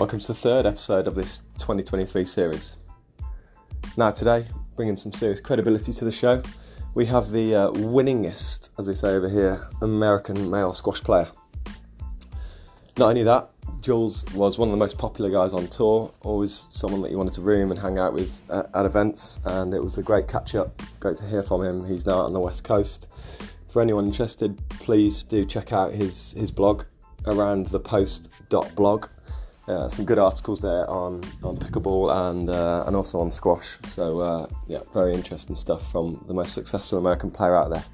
Welcome to the third episode of this 2023 series. Now, today, bringing some serious credibility to the show, we have the uh, winningest, as they say over here, American male squash player. Not only that, Jules was one of the most popular guys on tour, always someone that you wanted to room and hang out with at, at events, and it was a great catch up. Great to hear from him. He's now on the West Coast. For anyone interested, please do check out his, his blog, aroundthepost.blog. Uh, some good articles there on, on pickleball and uh, and also on squash. So uh, yeah, very interesting stuff from the most successful American player out there.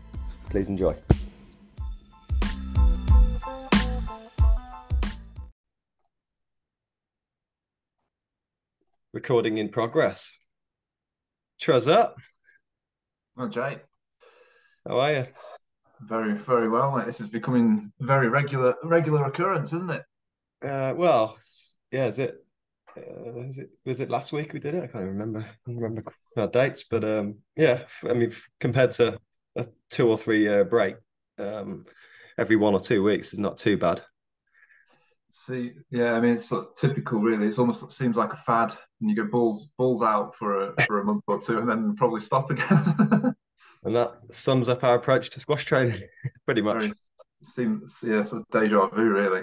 Please enjoy. Recording in progress. Trez up. Well, Jay, How are you? very, very well. mate. This is becoming very regular, regular occurrence, isn't it? Uh, well, yeah, is it? Uh, is it was it last week we did it? I can't even remember. I can't remember our dates, but um, yeah. I mean, compared to a two or three year break, um, every one or two weeks is not too bad. See, yeah, I mean, it's sort of typical, really. It's almost it seems like a fad, and you get balls, balls out for a for a month or two, and then probably stop again. And that sums up our approach to squash training, pretty much. Very seems, yeah, sort of deja vu, really.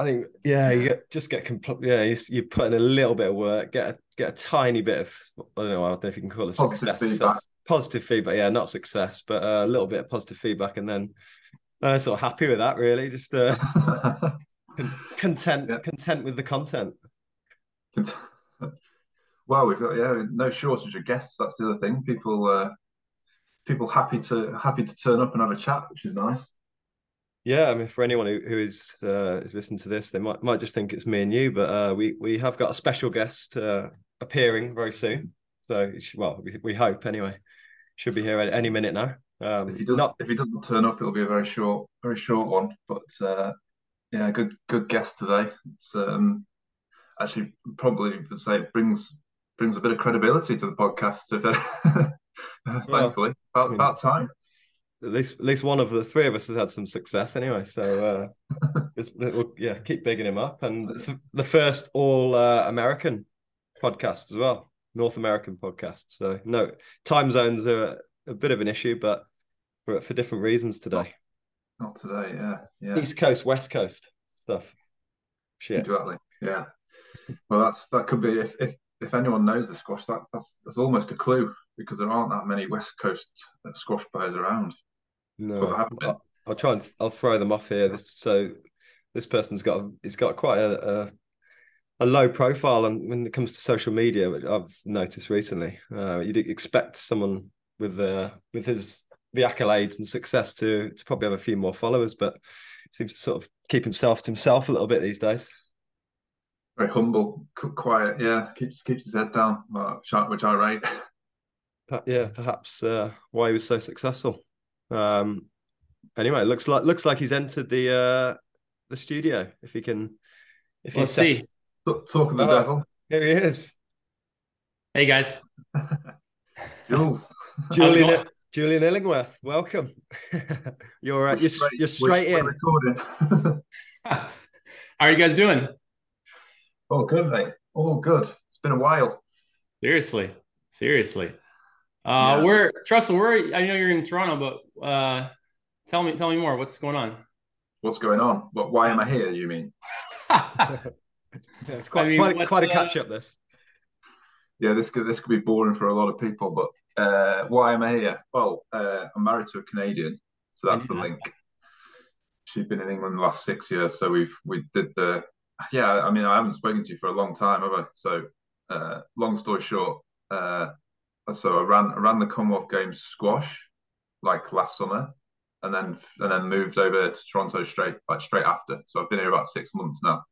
I think, yeah, you get, just get complete. Yeah, you, you put in a little bit of work, get a, get a tiny bit of, I don't know, I don't know if you can call it Positive success. feedback. positive feedback, yeah, not success, but uh, a little bit of positive feedback, and then uh, sort of happy with that, really. Just uh, content, Yeah. content with the content. well, we've got yeah, no shortage of guests. That's the other thing. People, uh, people happy to happy to turn up and have a chat, which is nice. Yeah, I mean, for anyone who, who is uh, is listening to this, they might might just think it's me and you, but uh, we we have got a special guest uh, appearing very soon. So, well, we, we hope anyway. Should be here at any minute now. Um, If he doesn't, not if he doesn't turn up, it'll be a very short, very short one. But uh, yeah, good, good guest today. It's um, actually probably would say it brings brings a bit of credibility to the podcast. If it, thankfully, about, mean- about time. At least at least one of the three of us has had some success anyway. So uh, it's, we'll, yeah, keep bigging him up, and it's the first all uh, American podcast as well, North American podcast. So no time zones are a bit of an issue, but for for different reasons today. Not today. Yeah, yeah, East Coast, West Coast stuff. Shit. exactly. Yeah. Well, that's that could be if if if anyone knows the squash, that that's that's almost a clue because there aren't that many West Coast uh, squash players around. No. I'll, I'll try and I'll throw them off here. This, so this person's got he's got quite a, a a low profile, and when it comes to social media, which I've noticed recently, uh, you'd expect someone with the with his the accolades and success to to probably have a few more followers, but seems to sort of keep himself to himself a little bit these days. Very humble, quiet. Yeah, keeps keeps his head down, uh, which I, which I rate. But yeah, perhaps uh, why he was so successsul. Um, anyway, looks like looks like he's entered the uh, the studio. If he can, if Let's he's see. Talk, talk of the Oh. devil, Here he is, Hey guys. Jules. Julian going? Julian Illingworth. Welcome. you're uh, you're, you're straight we're in. recording. How are you guys doing? oh, good, mate. Oh, good. It's been a while. Seriously. Seriously. Yeah. Uh where We're I know you're in Toronto, but uh tell me tell me more. What's going on? What's going on? What? Why am I here? You mean? Yeah, it's quite I mean, quite, what, quite a uh, catch up. This. Yeah, this could this could be boring for a lot of people, but uh, why am I here? Well, uh, I'm married to a Canadian, so that's the link. She's been in England the last six years, so we've we did the. Yeah, I mean, I haven't spoken to you for a long time, have I? So, uh, long story short, uh, so I ran I ran the Commonwealth Games squash like last summer, and then and then moved over to Toronto straight like straight after. So I've been here about six months now,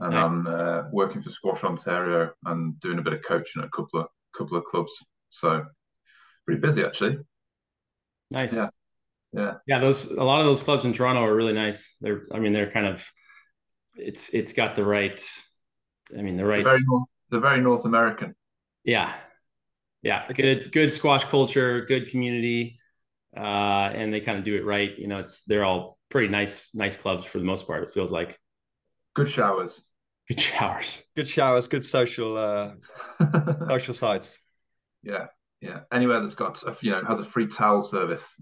and Nice. I'm uh, working for Squash Ontario and doing a bit of coaching at a couple of couple of clubs. So pretty busy actually. Nice. Yeah. Yeah, Yeah, those a lot of those clubs in Toronto are really nice. They're I mean they're kind of it's it's got the right I mean the they're right very North, they're very North American. yeah. Yeah, good good squash culture, good community. Uh and they kind of do it right. You know, it's they're all pretty nice nice clubs for the most part it feels like. Good showers. Good showers. Good showers. Good social uh, social sites. Yeah, yeah. Anywhere that's got a, you know has a free towel service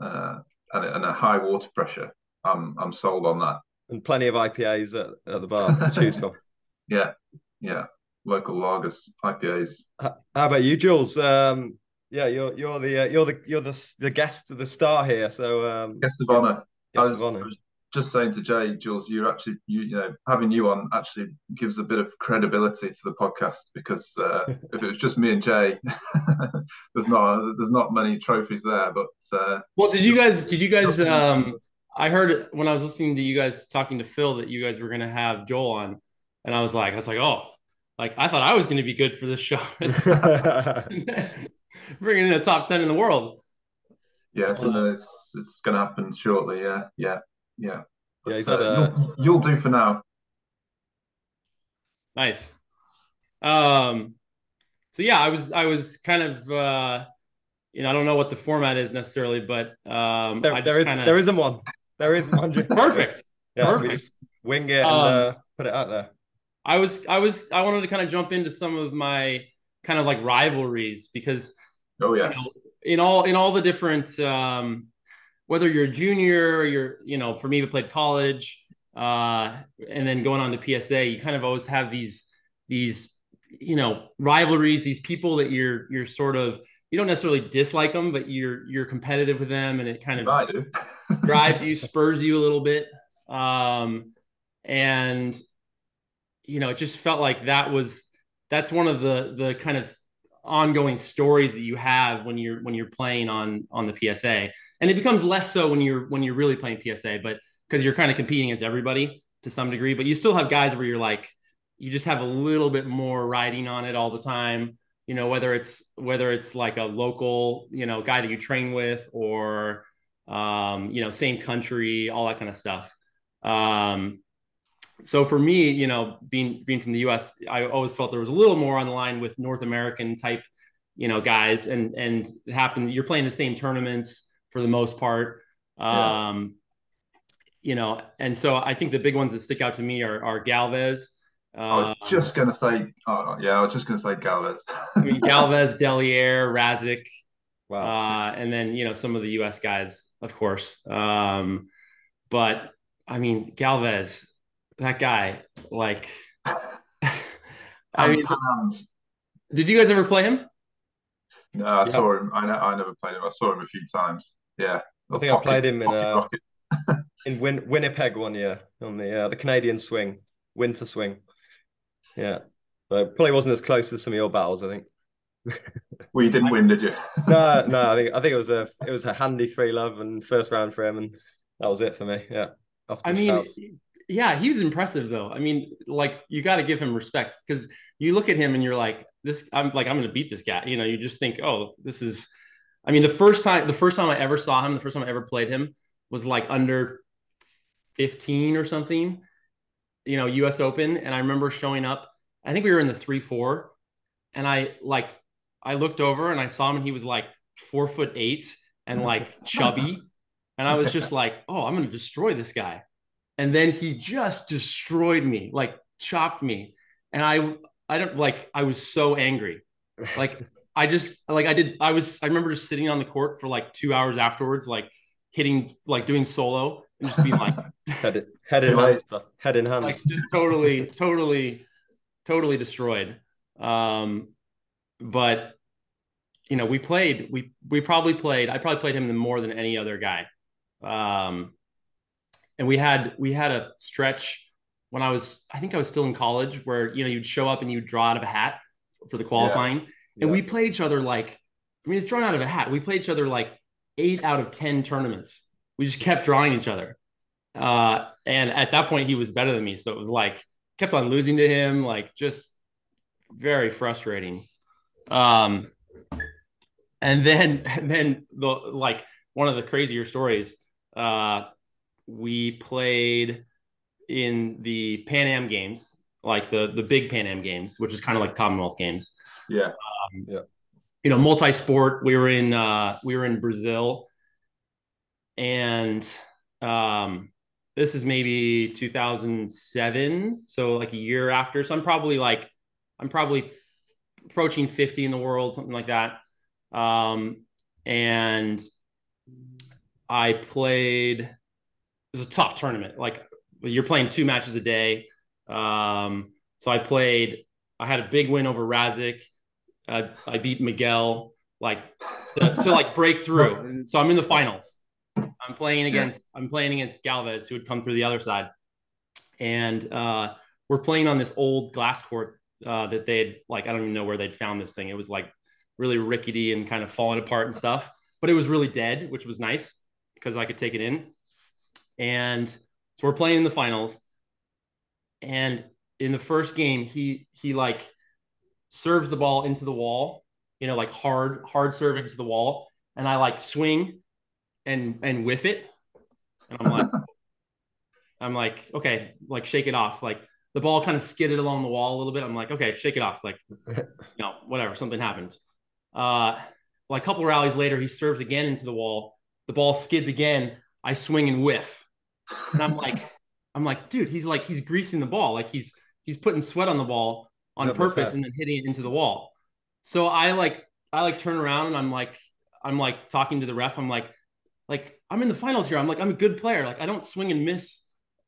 uh, and, a, and a high water pressure, I'm I'm sold on that. And plenty of IPAs at, at the bar to choose from. Yeah, yeah. Local lagers, IPAs. How about you, Jules? Um, yeah, you're you're the uh, you're the you're the the guest, the star here. So um, guest of honor. Guest I was, of honor. I was just saying to Jay, Jules, you're actually, you, you know, having you on actually gives a bit of credibility to the podcast because uh, if it was just me and Jay, there's not there's not many trophies there. But uh, well, did you guys? Did you guys? Um, I heard when I was listening to you guys talking to Phil that you guys were going to have Joel on, and I was like, I was like, oh, like I thought I was going to be good for this show, bringing in a top ten in the world. Yeah, so no, it's it's going to happen shortly. Yeah, yeah, yeah. Yeah, But, uh, you'll, you'll do for now. Nice. Um, so yeah, I was I was kind of uh, you know I don't know what the format is necessarily, but um, there, I there is kinda... there isn't one. There isn't one. perfect. Yeah, perfect. wing it and Um, uh, put it out there. I was I was I wanted to kind of jump into some of my kind of like rivalries because Oh you yes, know, in all in all the different um, whether you're a junior or you're you know for me who played college uh, and then going on to PSA, you kind of always have these these you know rivalries, these people that you're you're sort of you don't necessarily dislike them, but you're you're competitive with them, and it kind of drives you, spurs you a little bit. Um, and you know, it just felt like that was that's one of the the kind of ongoing stories that you have when you're when you're playing on on the PSA. And it becomes less so when you're when you're really playing PSA, but because you're kind of competing against everybody to some degree, but you still have guys where you're like you just have a little bit more riding on it all the time you know whether it's whether it's like a local you know guy that you train with or um, you know same country all that kind of stuff um, so for me you know being being from the us i always felt there was a little more on the line with north american type you know guys and and it happened you're playing the same tournaments for the most part Yeah. um you know and so i think the big ones that stick out to me are are galvez I was um, just going to say, oh, yeah, I was just going to say Galvez. I mean, Galvez, Delierre, Razik, Wow. uh, and then you know some of the U.S. guys, of course. Um, but I mean, Galvez, that guy, like, I mean, Pans. did you guys ever play him? No, I Yeah. saw him. I, I never played him. I saw him a few times. Yeah. I think I played him in uh, in Win- Winnipeg one year on the uh, the Canadian swing, winter swing. Yeah, but probably wasn't as close as some of your battles. I think. Well, you didn't win, did you? No, no, I think I think it was a it was a handy three love and first round for him, and that was it for me. Yeah. I mean, shouts. Yeah, he was impressive though. I mean, like you got to give him respect because you look at him and you're like, this. I'm like, I'm going to beat this guy. You know, you just think, oh, this is. I mean, the first time, the first time I ever saw him, the first time I ever played him was like under 15 or something. You know, U.S. Open, and I remember showing up. I think we were in the three four, and I like I looked over and I saw him, and he was like four foot eight and oh like chubby, and I was just like, oh, I'm going to destroy this guy and then he just destroyed me like chopped me. And i i don't like i was so angry. Like i just like i did i was i remember just sitting on the court for like two hours afterwards like hitting like doing solo and just being like head, in- head in hands, head in hands. like just totally totally totally destroyed. Um but you know we played we we probably played i probably played him more than any other guy. Um and we had we had a stretch when i was i think i was still in college where you know you'd show up and you'd draw out of a hat for the qualifying and Yeah. we played each other like i mean it's drawn out of a hat we played each other like eight out of ten tournaments we just kept drawing each other uh, and at that point, he was better than me. So it was like, kept on losing to him, like just very frustrating. Um, and then, and then the like one of the crazier stories, uh, we played in the Pan Am games, like the the big Pan Am games, which is kind of like Commonwealth games. Yeah. yeah. You know, multi-sport. We were in uh, we were in Brazil, and um, this is maybe 2007, so like a year after. So I'm probably like I'm probably approaching 50 in the world, something like that. Um, and I played. It was a tough tournament. Like you're playing two matches a day. Um, so I played. I had a big win over Razik. Uh, I beat Miguel like to, to like break through. So I'm in the finals. I'm playing against I'm playing against Galvez, who would come through the other side, and uh, we're playing on this old glass court uh, that they had like I don't even know where they'd found this thing. It was like really rickety and kind of falling apart and stuff, but it was really dead, which was nice because I could take it in. And so we're playing in the finals, and in the first game, he he like serves the ball into the wall, you know, like hard hard serve into the wall, and I like swing and and whiff it, and I'm like, I'm like, okay, like shake it off, like the ball kind of skidded along the wall a little bit. I'm like, okay, shake it off, like, you know, whatever, something happened. Uh, like a couple rallies later, he serves again into the wall. The ball skids again. I swing and whiff, and I'm like, I'm like, dude, he's like, he's greasing the ball, like he's he's putting sweat on the ball on purpose and then hitting it into the wall. So I like, I like turn around and I'm like, I'm like talking to the ref. I'm like, like I'm in the finals here. I'm like, I'm a good player. Like I don't swing and miss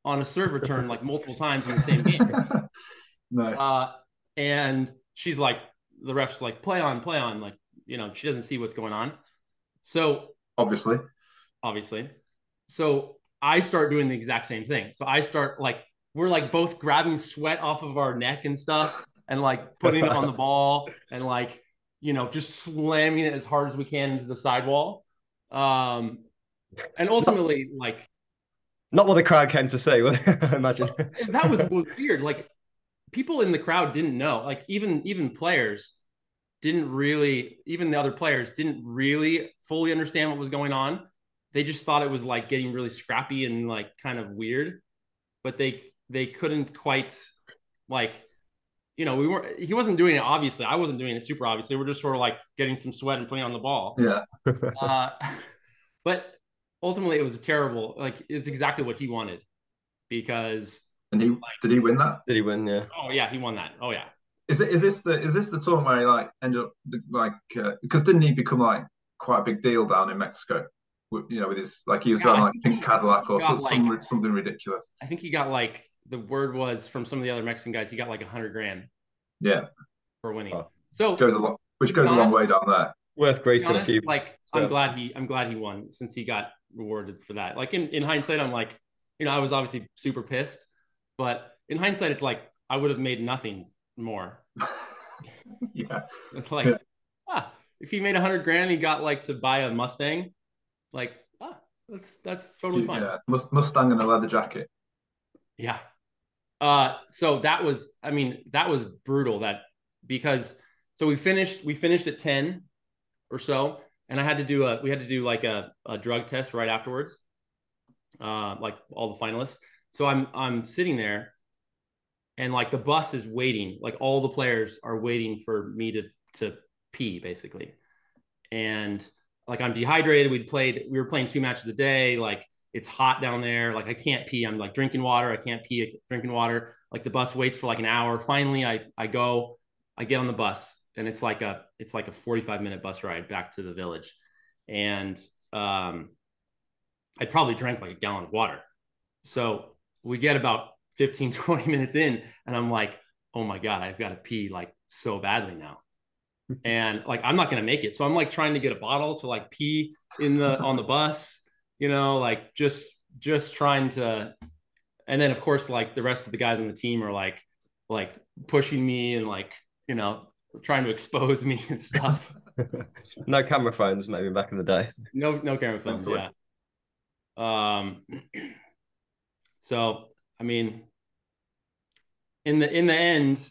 on a serve return like multiple times in the same game. no. Uh, and she's like, the ref's like, play on, play on. Like, you know, she doesn't see what's going on. So obviously, obviously. So I start doing the exact same thing. So I start like, we're like both grabbing sweat off of our neck and stuff and like putting it on the ball and like, you know, just slamming it as hard as we can into the sidewall. Um, and ultimately, like, not what the crowd came to see, I imagine. that was weird. Like, people in the crowd didn't know. Like, even even players didn't really, even the other players didn't really fully understand what was going on. They just thought it was like getting really scrappy and like kind of weird, but they they couldn't quite like you know, we weren't, he wasn't doing it obviously. I wasn't doing it super obviously. We're just sort of like getting some sweat and putting on the ball. Yeah. uh, but ultimately, it was a terrible, like, it's exactly what he wanted because. And he, like, did he win that? Did he win? Yeah. Oh, yeah. He won that. Oh, yeah. Is it, is this the, is this the tournament where he like ended up like, uh, because didn't he become like quite a big deal down in Mexico? You know, with his, like, he was driving like pink Cadillac or some, like, something ridiculous. I think he got like, the word was from some of the other Mexican guys, he got like a hundred grand. Yeah. For winning. Oh. So goes a lot, which goes honest, a long way down there. Worth gracing a few. Like I'm glad he, I'm glad he won since he got rewarded for that. Like in, in hindsight, I'm like, you know, I was obviously super pissed, but in hindsight, it's like I would have made nothing more. yeah. It's like, yeah. ah, if he made a hundred grand, he got like to buy a Mustang, like, ah, that's that's totally fine. Yeah, Mustang and a leather jacket. Yeah, uh, so that was, I mean, that was brutal. That because so we finished, we finished at ten or so, and I had to do a, we had to do like a, a drug test right afterwards, uh, like all the finalists. So I'm I'm sitting there, and like the bus is waiting, like all the players are waiting for me to to pee basically, and like I'm dehydrated. We'd played, we were playing two matches a day, like it's hot down there. Like I can't pee. I'm like drinking water. I can't pee drinking water. Like the bus waits for like an hour. Finally, I I go, I get on the bus, and it's like a it's like a 45 minute bus ride back to the village, and um, I probably drank like a gallon of water. So we get about 15 20 minutes in, and I'm like, oh my god, I've got to pee like so badly now. and like I'm not gonna make it. So I'm like trying to get a bottle to like pee in the on the bus you know, like just just trying to and then of course like the rest of the guys on the team are like like pushing me and like, you know, trying to expose me and stuff. no camera phones maybe back in the day. No no camera phones, yeah. Um so I mean in the in the end,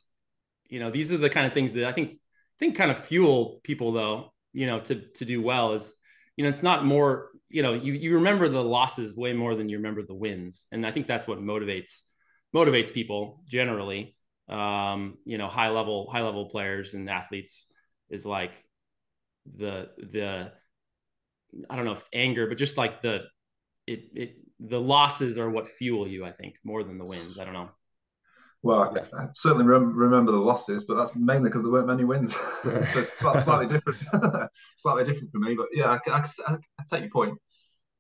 you know, these are the kind of things that I think think kind of fuel people though, you know, to to do well is you know, it's not more you know you you remember the losses way more than you remember the wins and i think that's what motivates motivates people generally um you know high level high level players and athletes is like the the i don't know if anger but just like the it it the losses are what fuel you, I think, more than the wins. I don't know. Well, I, I certainly rem- remember the losses, but that's mainly because there weren't many wins. so it's slightly different, slightly different for me. But yeah, I, I, I, take your point.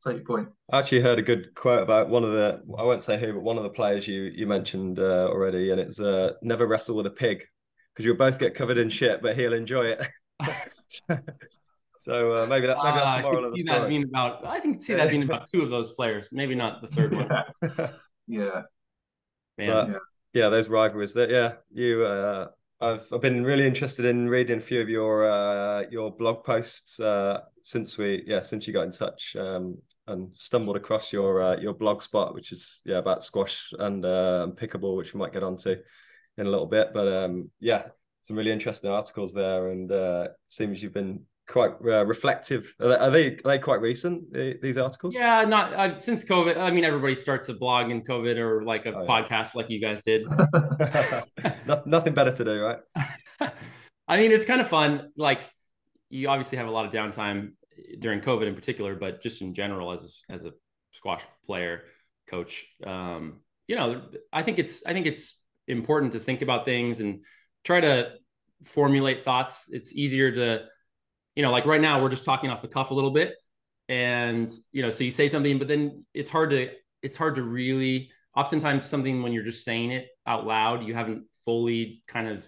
take your point. I actually heard a good quote about one of the I won't say who, but one of the players you you mentioned uh, already, and it's uh, never wrestle with a pig because you'll both get covered in shit, but he'll enjoy it. so uh, maybe that maybe that's the Uh, I moral can of the see story. that being about. I can see that being about two of those players. Maybe not the third one. Yeah, yeah. Man. But- Yeah. Yeah, those rivalries. That yeah, you. Uh, I've I've been really interested in reading a few of your uh, your blog posts uh, since we yeah since you got in touch um, and stumbled across your uh, your blog spot, which is yeah about squash and uh, pickleball, which we might get onto in a little bit. But um, yeah, some really interesting articles there, and uh, seems you've been quite uh, reflective. Are they, are they are they quite recent? the- These articles? Yeah, not uh, since COVID. I mean, everybody starts a blog in COVID or like a Oh, yeah. podcast, like you guys did. No- Nothing better to do, right? I mean, it's kind of fun. Like, you obviously have a lot of downtime during COVID in particular, but just in general, as a, as a squash player, coach, um, you know, I think it's I think it's important to think about things and try to formulate thoughts. It's easier to, you know, like right now we're just talking off the cuff a little bit, and you know, so you say something, but then it's hard to it's hard to really. Oftentimes, something when you're just saying it out loud, you haven't fully kind of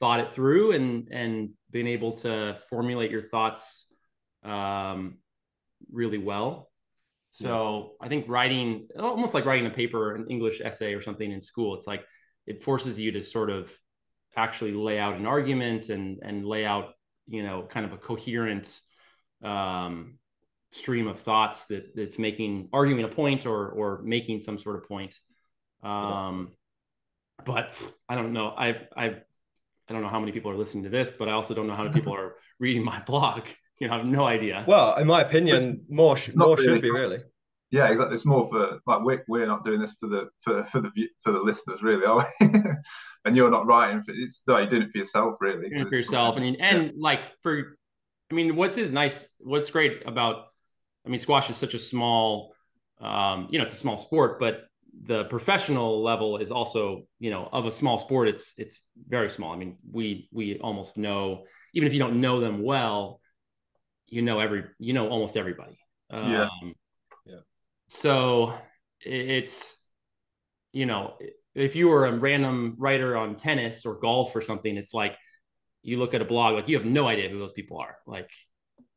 thought it through and and been able to formulate your thoughts um, really well. So I think writing, almost like writing a paper, an English essay or something in school, it's like it forces you to sort of actually lay out an argument and and lay out you know kind of a coherent um, stream of thoughts that that's making arguing a point or or making some sort of point. Um, but I don't know. I I I don't know how many people are listening to this, but I also don't know how many people are reading my blog. You know, I have no idea. Well, in my opinion, more it's not more really- should be really. Yeah, exactly. It's more for like we're we're not doing this for the for for the for the listeners, really, are we? and you're not writing for it's no, you're doing it for yourself, really. Doing it for yourself, and and like for, I mean, what's is nice. What's great about, I mean, squash is such a small, um, you know, it's a small sport, but the professional level is also, you know, of a small sport. It's it's very small. I mean, we we almost know, even if you don't know them well, you know every, you know almost everybody. Um, Yeah. Yeah. So it's, you know, if you were a random writer on tennis or golf or something, it's like you look at a blog, like you have no idea who those people are. Like,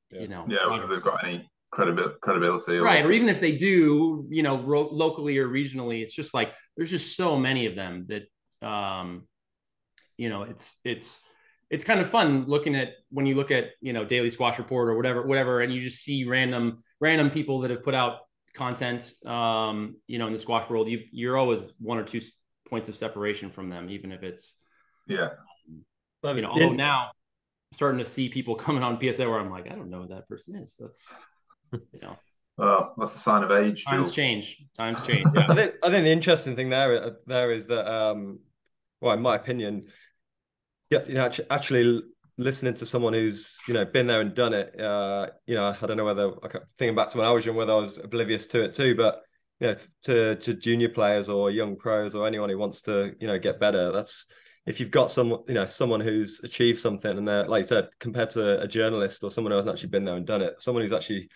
Yeah. you know, yeah, whether they've got any credibil- credibility, or, right. Or even if they do, you know, ro- locally or regionally, it's just like there's just so many of them that, um, you know, it's it's it's kind of fun looking at when you look at you know Daily Squash Report or whatever whatever, and you just see random random people that have put out content, um, you know, in the squash world. You you're always one or two points of separation from them, even if it's yeah, you know. Although now I'm starting to see people coming on PSA where I'm like, I don't know who that person is. That's you know, well, that's a sign of age. times Jules. change. Times change. Yeah. I think I think the interesting thing there uh, there is that um well in my opinion yeah you know actually, actually listening to someone who's you know been there and done it uh you know I don't know whether I thinking back to when I was young whether I was oblivious to it too but you know to to junior players or young pros or anyone who wants to you know get better that's if you've got someone you know someone who's achieved something and they're like you said compared to a, journalist or someone who hasn't actually been there and done it someone who's actually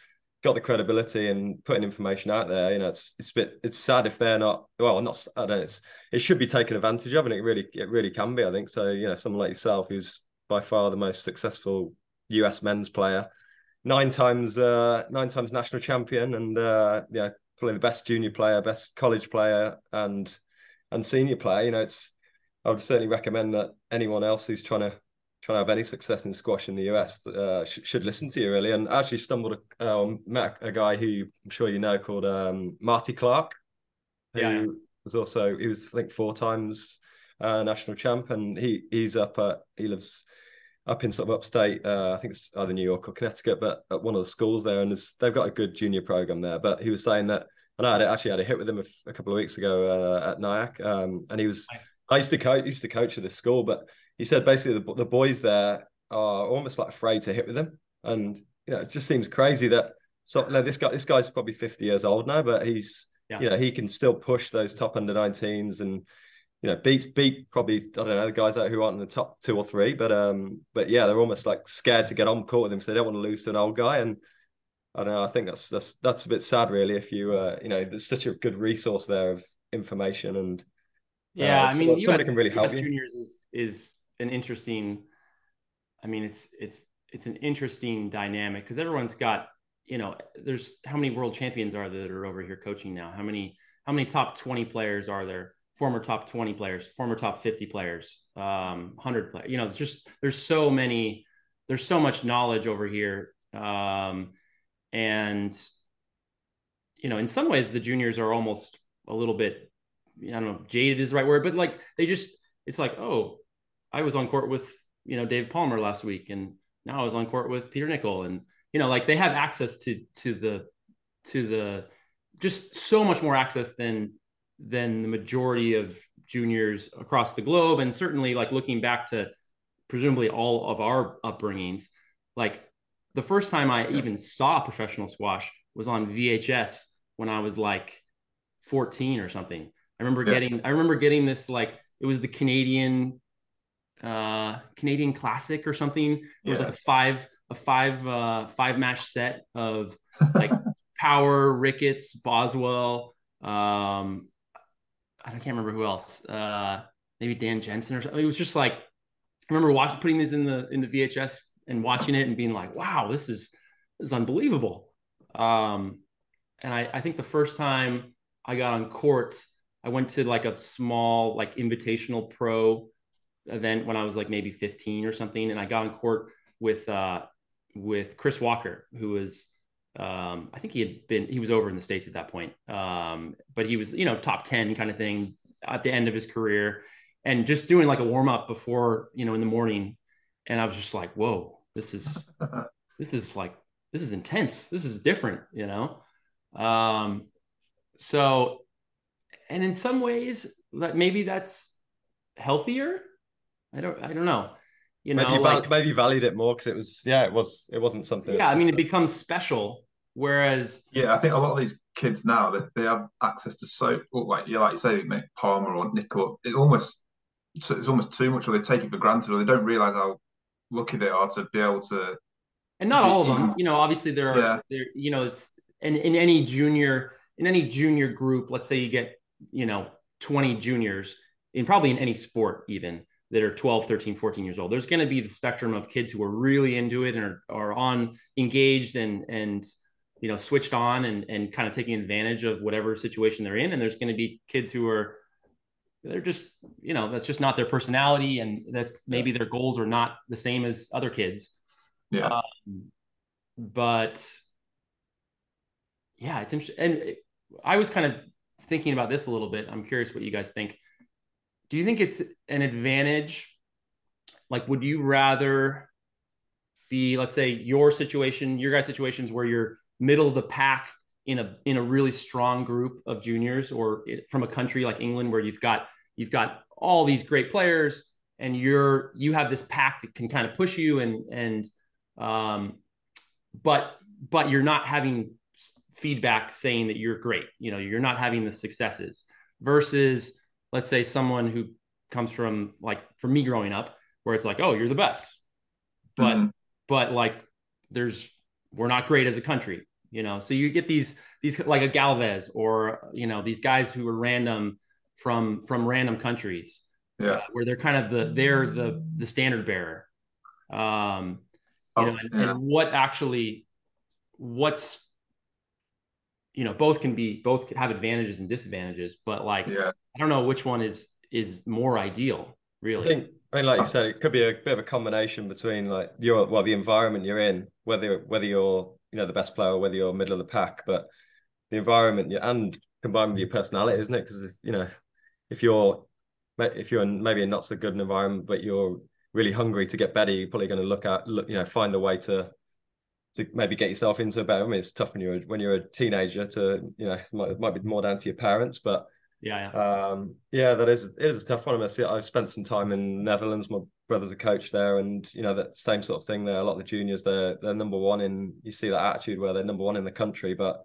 got the credibility and putting information out there. You know, it's it's bit it's sad if they're not well, not I don't know, it's it should be taken advantage of, and it really it really can be. I think so. You know, someone like yourself who's by far the most successful US men's player, nine times uh nine times national champion, and uh yeah, probably the best junior player, best college player, and and senior player. You know, it's I would certainly recommend that anyone else who's trying to trying to have any success in squash in the US uh, sh- should listen to you really. And I actually stumbled uh, met a guy who I'm sure you know called um, Marty Clark, who Yeah. was also he was I think four times uh, national champ, and he he's up at he lives up in sort of upstate. Uh, I think it's either New York or Connecticut, but at one of the schools there, and there's, they've got a good junior program there. But he was saying that, and I had actually had a hit with him a couple of weeks ago uh, at Nyack, um, and he was. I used to coach used to coach at this school, but he said basically the, the boys there are almost like afraid to hit with him, and you know it just seems crazy that so no, this guy this guy's probably 50 years old now, but he's yeah. you know he can still push those top under 19s and you know beat beat probably I don't know the guys out who aren't in the top two or three, but um but yeah they're almost like scared to get on court with him, so they don't want to lose to an old guy and. I don't know. I think that's that's that's a bit sad, really. If you, uh, you know, there's such a good resource there of information and yeah, uh, I mean, somebody US, can really help US you. Juniors is is an interesting. I mean, it's it's it's an interesting dynamic because everyone's got you know, there's how many world champions are there that are over here coaching now? How many how many top 20 players are there? Former top 20 players, former top 50 players, um, 100 players. You know, just there's so many, there's so much knowledge over here. Um, and you know, in some ways the juniors are almost a little bit I don't know, jaded is the right word, but like they just it's like, oh, I was on court with, you know, Dave Palmer last week and now I was on court with Peter Nicol and you know like they have access to to the to the just so much more access than than the majority of juniors across the globe and certainly like looking back to presumably all of our upbringings like the first time i even saw professional squash was on vhs when i was like 14 or something i remember yeah. getting i remember getting this like it was the canadian uh canadian classic or something it yeah. was like a five a five uh, five match set of like Power, Ricketts, Boswell. Um, I can't remember who else. Uh, maybe Dan Jenson or something. It was just like I remember watching putting these in the in the VHS and watching it and being like, wow, this is this is unbelievable. Um, and I, I think the first time I got on court, I went to like a small like invitational pro event when I was like maybe 15 or something, and I got on court with uh, with Chris Walker, who was um, I think he had been he was over in the states at that point, um, but he was you know top ten kind of thing at the end of his career, and just doing like a warm up before you know in the morning, and I was just like, whoa, this is this is like this is intense, this is different, you know. Um, so, and in some ways, that maybe that's healthier. I don't I don't know you know maybe, like, maybe valued it more because it was yeah it was it wasn't something yeah i mean it becomes special whereas yeah i think a lot of these kids now that they, they have access to so like yeah like you say make palmer or nicol it's almost it's almost too much or they take it for granted or they don't realize how lucky they are to be able to and not all of them you know obviously there are yeah. there you know it's in, in any junior in any junior group let's say you get you know 20 juniors in probably in any sport even that are 12 13 14 years old. There's going to be the spectrum of kids who are really into it and are, are on engaged and and you know switched on and and kind of taking advantage of whatever situation they're in. And there's going to be kids who are they're just you know that's just not their personality and that's maybe their goals are not the same as other kids. Yeah. Um, but yeah it's interesting and i was kind of thinking about this a little bit. I'm curious what you guys think do you think it's an advantage? Like, would you rather be, let's say, your situation, your guys' situations where you're middle of the pack in a in a really strong group of juniors, or from a country like England where you've got you've got all these great players, and you're you have this pack that can kind of push you and and um, but but you're not having feedback saying that you're great. You know, you're not having the successes versus let's say someone who comes from like for me growing up where it's like oh you're the best but mm-hmm. but like there's we're not great as a country you know so you get these these like a galvez or you know these guys who are random from from random countries yeah uh, where they're kind of the they're the the standard bearer um you oh, know and, yeah. and what actually what's you know both can be both have advantages and disadvantages but like yeah. i don't know which one is is more ideal really I think, I mean like you said it could be a bit of a combination between like your well the environment you're in whether whether you're you know the best player or whether you're middle of the pack but the environment and combined with your personality isn't it because you know if you're if you're in maybe a not so good an environment but you're really hungry to get better you're probably going to look at look you know find a way to to maybe get yourself into a better. I mean, it's tough when you're when you're a teenager to you know it might, it might be more down to your parents, but Yeah, yeah. Um, yeah, that is it is a tough one. I see, I've spent some time in Netherlands. My brother's a coach there, and you know that same sort of thing there. A lot of the juniors, they're they're number one in. You see that attitude where they're number one in the country, but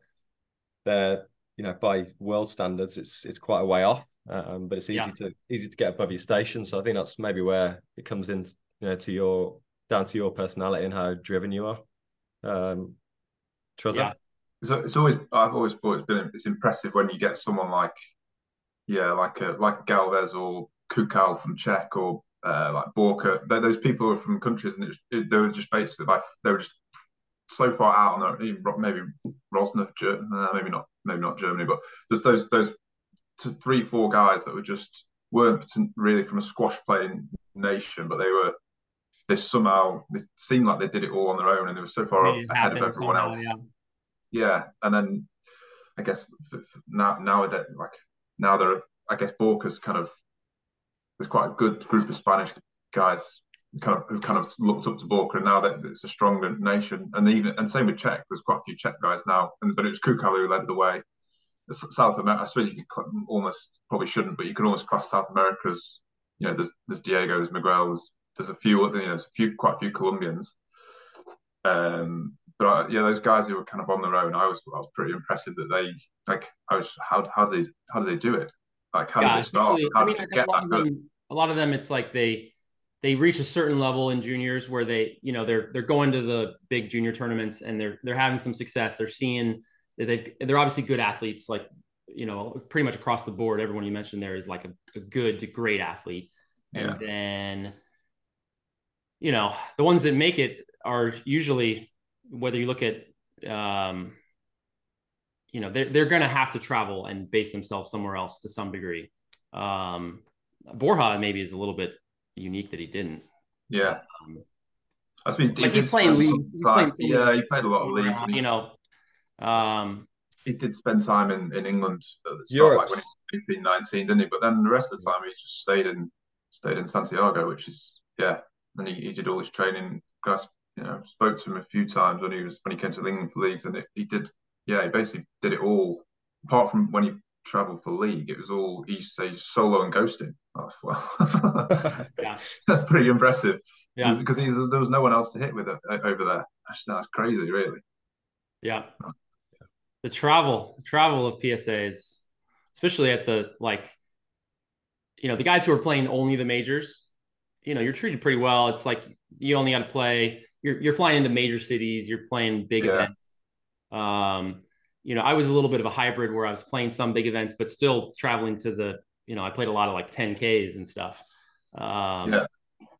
they're you know by world standards, it's it's quite a way off. Um, but it's easy yeah. to easy to get above your station. So I think that's maybe where it comes in, you know, to your down to your personality and how driven you are. Um, Yeah. So it's always I've always thought it's been it's impressive when you get someone like yeah like a like Galvez or Koukal from Czech or uh, like Borja. They're, those people are from countries and it, it, they were just basically like they were just so far out on their maybe Rosner, uh, maybe not maybe not Germany, but there's those those three four guys that were just weren't really from a squash playing nation, but they were they somehow they seemed like they did it all on their own and they were so far ahead of everyone somehow, else. Yeah. yeah, and then I guess now nowadays, like now there, are, I guess Borja's kind of there's quite a good group of Spanish guys kind of who've kind of looked up to Borja, and now that it's a stronger nation, and even and same with Czech. There's quite a few Czech guys now, and but it was Koukal who led the way. South America, I suppose you could almost probably shouldn't, but you can almost class South America as you know, there's there's Diego's, Miguel's, there's a few, you know, there's a few, quite a few Colombians. Um, but I, yeah, those guys who were kind of on their own, I was, I was pretty impressive that they, like, I was, how, how did they, how did they do it? Like, how yeah, did they start? How I mean, did they get that good? A lot of them, it's like they, they reach a certain level in juniors where they, you know, they're, they're going to the big junior tournaments and they're, they're having some success. They're seeing that they, they're obviously good athletes, like, you know, pretty much across the board. Everyone you mentioned there is like a, a good to great athlete. And yeah. then you know, the ones that make it are usually whether you look at, um, you know, they're, they're going to have to travel and base themselves somewhere else to some degree. Um, Borja maybe is a little bit unique that he didn't. Yeah. Um, I suppose like he's playing leagues. He's playing yeah, he played a lot of leagues. you know, um, he did spend time in, in England at the start, like when he was 18, 19, didn't he? But then the rest of the time he just stayed in stayed in Santiago, which is yeah, and he, he did all his training. Gus, you know, spoke to him a few times when he was when he came to the England for leagues, and it, he did. Yeah, he basically did it all. Apart from when he travelled for league, it was all he used to say solo and ghosting. Oh, well, yeah. that's pretty impressive. Yeah, because there was no one else to hit with it, over there. That's, that's crazy, really. Yeah. The travel, the travel of PSAs, especially at the like, you know, the guys who are playing only the majors, you know you're treated pretty well. It's like you only got to play. You're you're flying into major cities. You're playing big yeah. events. Um, you know, I was a little bit of a hybrid where I was playing some big events, but still traveling to the. You know, I played a lot of like 10ks and stuff. Um, yeah.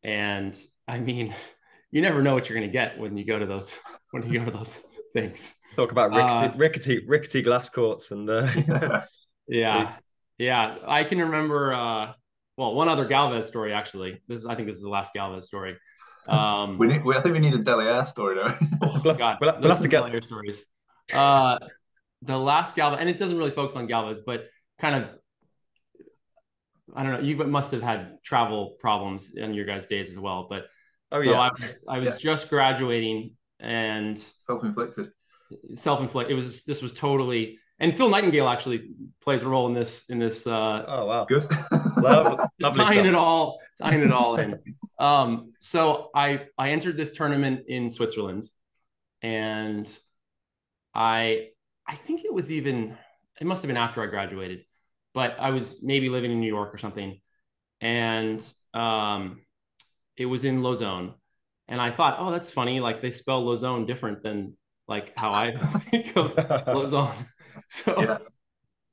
And I mean, you never know what you're going to get when you go to those when you go to those things. Talk about rickety, uh, rickety, rickety glass courts and uh, yeah, yeah. I can remember. Uh, well, one other Galvez story actually. This is, I think this is the last Galvez story. Um, we need. We, I think we need a Delierre story though. oh God, we'll, we'll have to get Delierre stories. Uh, the last Galvez, and it doesn't really focus on Galvez, but kind of. I don't know. You must have had travel problems in your guys' days as well, but oh, so yeah. I was I was yeah. just graduating and self-inflicted. Self-inflicted. It was this was totally and Phil Nightingale actually plays a role in this in this. Uh, oh wow, good. Love, just tying stuff. it all, tying it all in. Um, so I I entered this tournament in Switzerland, and I I think it was even it must have been after I graduated, but I was maybe living in New York or something, and um, it was in Lausanne, and I thought, oh, that's funny. Like they spell Lausanne different than like how I think of Lausanne. So, yeah.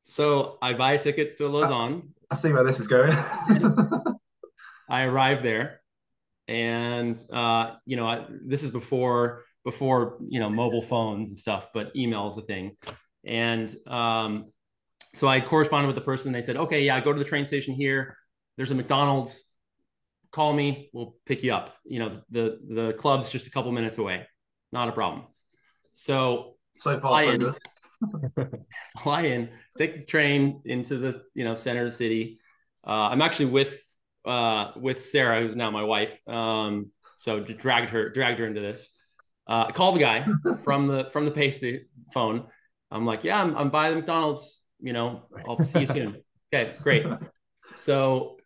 so I buy a ticket to Lausanne. I see where this is going. I arrive there, and uh, you know, I, this is before before you know mobile phones and stuff, but email is the thing. And um, so I corresponded with the person. They said, "Okay, yeah, go to the train station here. There's a McDonald's. Call me. We'll pick you up. You know, the the club's just a couple minutes away. Not a problem." So so far so good. fly in, take the train into the you know center of the city. Uh, I'm actually with uh, with Sarah, who's now my wife. Um, so just dragged her dragged her into this. Uh, I called the guy from the from the pay phone. I'm like, yeah, I'm, I'm by the McDonald's. You know, I'll see you soon. Okay, great. so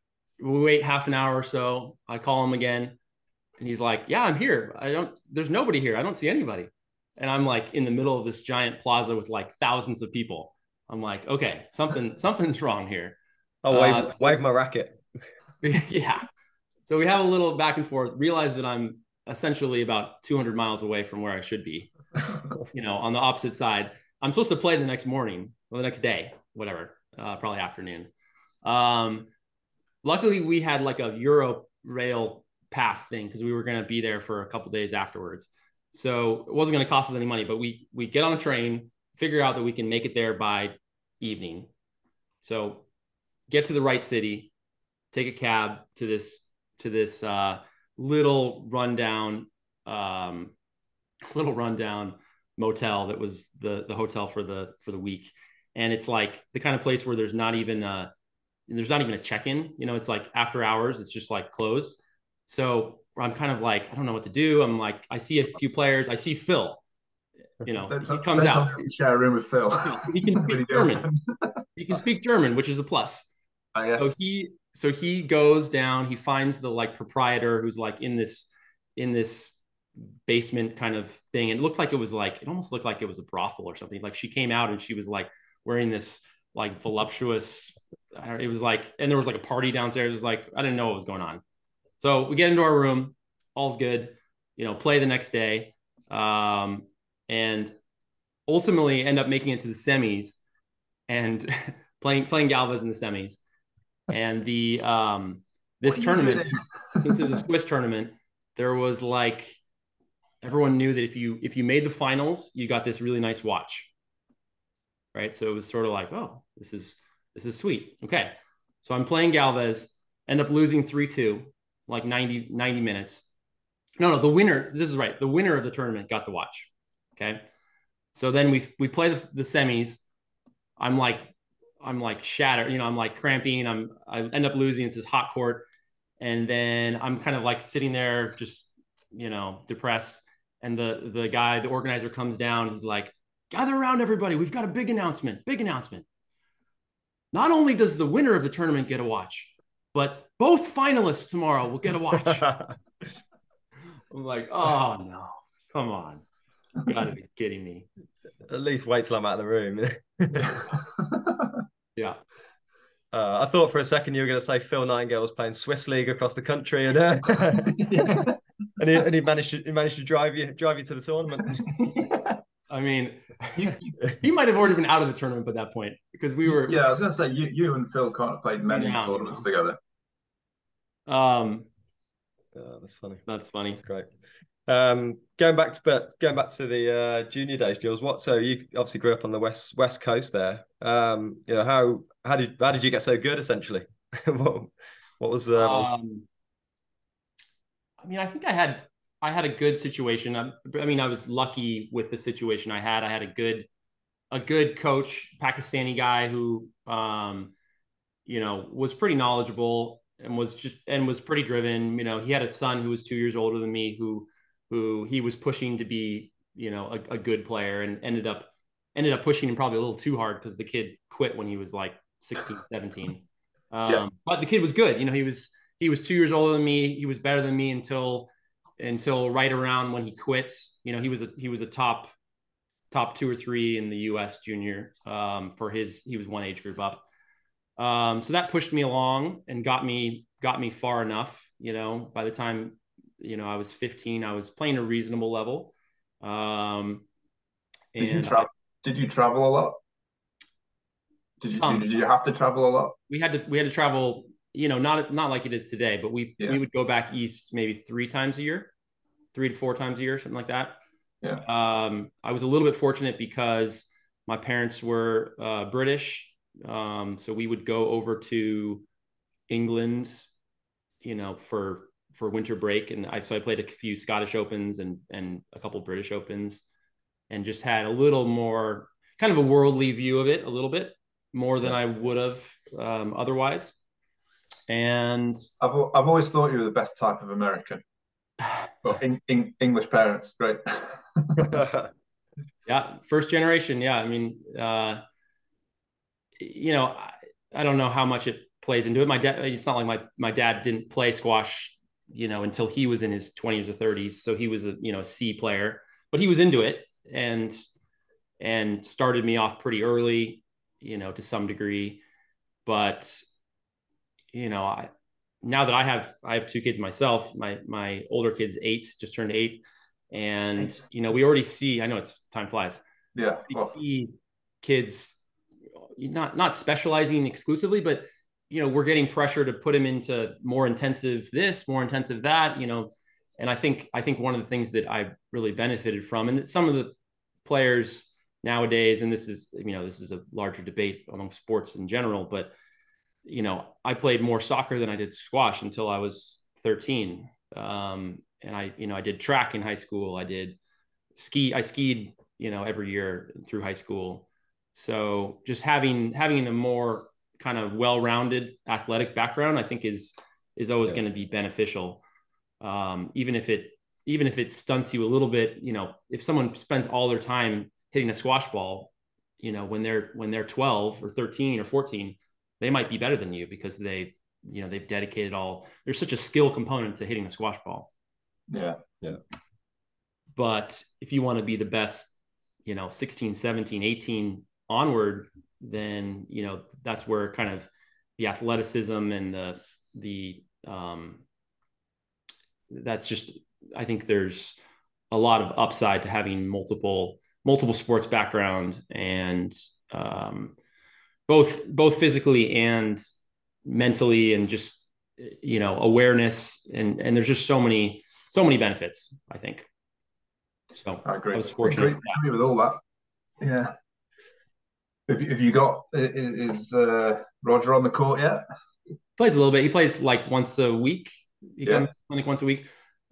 we wait half an hour or so. I call him again, and he's like, "Yeah, I'm here. I don't. There's nobody here. I don't see anybody." And I'm like in the middle of this giant plaza with like thousands of people. I'm like, okay, something something's wrong here. Oh, wave, uh, wave my racket. yeah. So we have a little back and forth. Realize that I'm essentially about 200 miles away from where I should be. you know, on the opposite side. I'm supposed to play the next morning or the next day, whatever, uh, probably afternoon. Um, luckily, we had like a Euro rail pass thing because we were going to be there for a couple days afterwards. So it wasn't going to cost us any money, but we we get on a train, figure out that we can make it there by evening. So get to the right city, take a cab to this to this uh, little rundown um, little rundown motel that was the the hotel for the for the week, and it's like the kind of place where there's not even a there's not even a check-in. You know, it's like after hours, it's just like closed. So I'm kind of like I don't know what to do. I'm like I see a few players. I see Phil. You know, don't, he comes out. Share a room with Phil. He can speak German. he can speak German, which is a plus. Yes. So he so he goes down. He finds the like proprietor who's like in this in this basement kind of thing. And it looked like it was like it almost looked like it was a brothel or something. Like she came out and she was like wearing this like voluptuous. It was like, and there was like a party downstairs. It was like I didn't know what was going on. So we get into our room. All's good. You know, play the next day, um, and ultimately end up making it to the semis and playing playing Galvez in the semis. And the um, this tournament, into the Swiss tournament, there was like everyone knew that if you if you made the finals, you got this really nice watch. Right. So it was sort of like, oh, this is this is sweet. Okay. So I'm playing Galvez, end up losing 3-2, like 90, 90 minutes. No, no, the winner, this is right. The winner of the tournament got the watch. Okay. So then we we play the, the semis. I'm like, I'm like shattered, you know, I'm like cramping. I'm I end up losing. It's this hot court. And then I'm kind of like sitting there just, you know, depressed and the the guy the organizer comes down he's like gather around everybody we've got a big announcement big announcement not only does the winner of the tournament get a watch but both finalists tomorrow will get a watch i'm like oh no come on you gotta be kidding me at least wait till i'm out of the room yeah uh, I thought for a second you were going to say Phil Nightingale was playing Swiss league across the country, and uh, yeah and he, and he managed to he managed to drive you drive you to the tournament. I mean, he, he might have already been out of the tournament by that point because we were. Yeah, I was going to say you you and Phil can't have played many yeah, tournaments together. Um, oh, that's funny. That's funny. That's great. Um, going back to but going back to the uh, junior days, Jules. What? So you obviously grew up on the west west coast there. Um, you know how how did how did you get so good? Essentially, what, what was, uh, what was... Um, I mean, I think I had I had a good situation. I, I, mean, I was lucky with the situation I had. I had a good a good coach, Pakistani guy who um, you know, was pretty knowledgeable and was just and was pretty driven. You know, he had a son who was two years older than me who who he was pushing to be, you know, a, a good player and ended up ended up pushing him probably a little too hard because the kid quit when he was like 16, 17. Um, yeah. but the kid was good. You know, he was he was two years older than me. He was better than me until until right around when he quits. You know, he was a he was a top top two or three in the U.S. junior um, for his. He was one age group up. Um, so that pushed me along and got me got me far enough. You know, by the time you know I was 15, I was playing a reasonable level. Um, did you travel? Did you travel a lot? Did you, did you have to travel a lot? We had to we had to travel you know, not not like it is today, but we yeah. we would go back east maybe three times a year, three to four times a year, something like that. Yeah. Um, I was a little bit fortunate because my parents were uh, British, um, so we would go over to England, you know, for for winter break, and I so I played a few Scottish Opens and and a couple British Opens, and just had a little more kind of a worldly view of it, a little bit more than I would have um, otherwise. And I've I've always thought you were the best type of American. Well, in, in, English parents, great. yeah, first generation. Yeah, I mean, uh, you know, I don't know how much it plays into it. My dad, it's not like my my dad didn't play squash, you know, until he was in his 20s or 30s. So he was a you know a C player, but he was into it and and started me off pretty early, you know, to some degree. But you know, I now that I have I have two kids myself. My my older kid's eight, just turned eight, and you know we already see. I know it's time flies. Yeah, we well. see kids not not specializing exclusively, but you know we're getting pressure to put him into more intensive this, more intensive that. You know, and I think I think one of the things that I really benefited from, and that some of the players nowadays, and this is you know this is a larger debate among sports in general, but you know, I played more soccer than I did squash until I was 13. Um, and I, you know, I did track in high school. I did ski. I skied, you know, every year through high school. So just having having a more kind of well-rounded athletic background, I think is is always yeah. going to be beneficial. Um, even if it even if it stunts you a little bit, you know, if someone spends all their time hitting a squash ball, you know, when they're when they're 12 or 13 or 14, they might be better than you because they you know they've dedicated all there's such a skill component to hitting a squash ball yeah yeah but if you want to be the best you know 16 17 18 onward then you know that's where kind of the athleticism and the the um that's just i think there's a lot of upside to having multiple multiple sports background and um both both physically and mentally and just you know awareness and and there's just so many so many benefits i think. So i agree. I was fortunate I agree, with all that. Yeah have you, have you got is uh, roger on the court yet plays a little bit he plays like once a week he yeah. comes to clinic once a week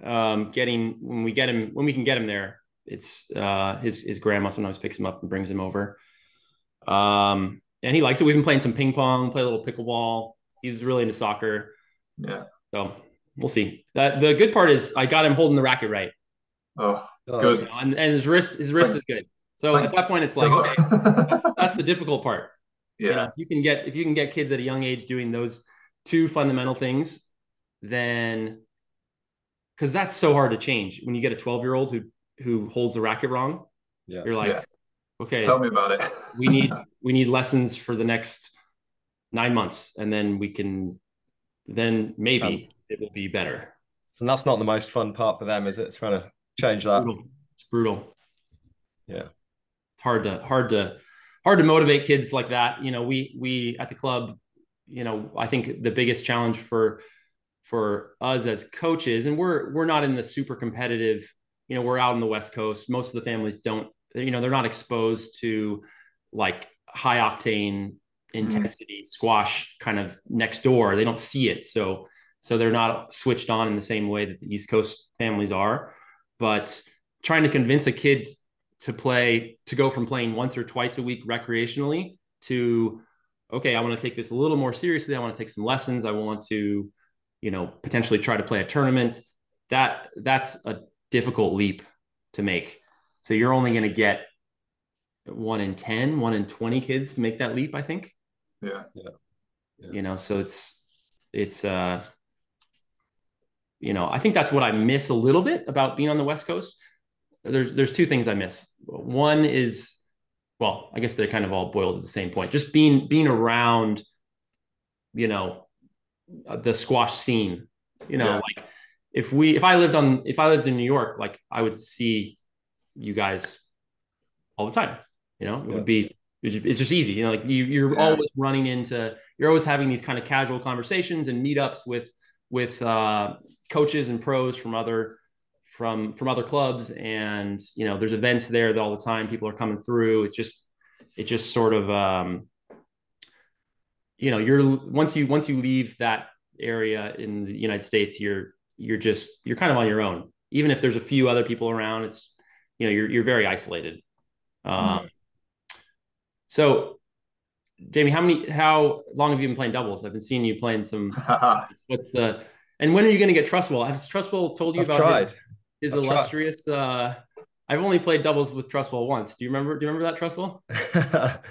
um getting when we get him when we can get him there it's uh his his grandma sometimes picks him up and brings him over um and he likes it. We've been playing some ping pong, play a little pickleball. He's really into soccer. Yeah. So we'll see. That the good part is I got him holding the racket right. Oh, good. So, and, and, his wrist, his wrist is good. So at that point, it's like okay, that's, that's, the difficult part. Yeah. You know, if you can get if you can get kids at a young age doing those two fundamental things, then because that's so hard to change when you get a 12 year old who who holds the racket wrong. Yeah. You're like, yeah okay tell me about it we need we need lessons for the next nine months and then we can then maybe um, it will be better and that's not the most fun part for them is it trying to change it's that brutal. it's brutal yeah it's hard to hard to hard to motivate kids like that. You know we we at the club you know i think the biggest challenge for for us as coaches and we're we're not in the super competitive you know we're out on the west coast. Most of the families don't you know they're not exposed to like high octane intensity mm-hmm. squash kind of next door. They don't see it. So so they're not switched on in the same way that the east coast families are. But trying to convince a kid to play to go from playing once or twice a week recreationally to okay i want to take this a little more seriously i want to take some lessons i want to you know potentially try to play a tournament that that's a difficult leap to make so you're only going to get one in 10, one in 20 kids to make that leap, I think. Yeah. Yeah. yeah. You know, so it's, it's, uh, you know, I think that's what I miss a little bit about being on the West Coast. There's, there's two things I miss. One is, well, I guess they're kind of all boiled at the same point. Just being, being around, you know, the squash scene, you know, yeah. like if we, if I lived on, if I lived in New York, like I would see you guys all the time. You know, it yeah. would be it's just easy. You know, like you you're yeah. always running into you're always having these kind of casual conversations and meetups with with uh, coaches and pros from other from from other clubs and you know there's events there all the time people are coming through it just it just sort of um you know you're once you once you leave that area in the united states you're you're just you're kind of on your own even if there's a few other people around it's you know you're you're very isolated. Um, mm. So, Jamie, how many how long have you been playing doubles? I've been seeing you playing some. what's the and when are you going to get Trustwell? Has Trustwell told you I've about tried. his, his illustrious? Tried. Uh, I've only played doubles with Trustwell once. Do you remember? Do you remember that Trustwell?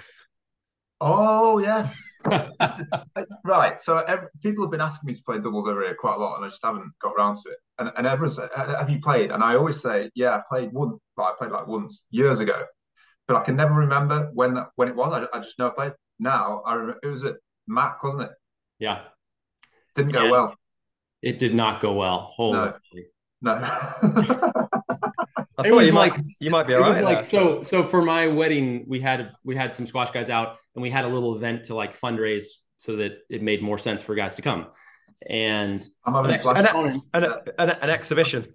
Oh yes, right. So every, people have been asking me to play doubles over here quite a lot, and I just haven't got around to it. And and everyone's have you played? And I always say, yeah, I played one. Like, I played like once years ago, but I can never remember when that when it was. I, I just know I played. Now I remember it was at Mac, wasn't it? Yeah. Didn't go well. It did not go well. Holy. No. No. I thought you might like, you might be all right. Like so so for my wedding, we had we had some squash guys out and we had a little event to like fundraise so that it made more sense for guys to come. And I'm having an, an, an, an, an exhibition.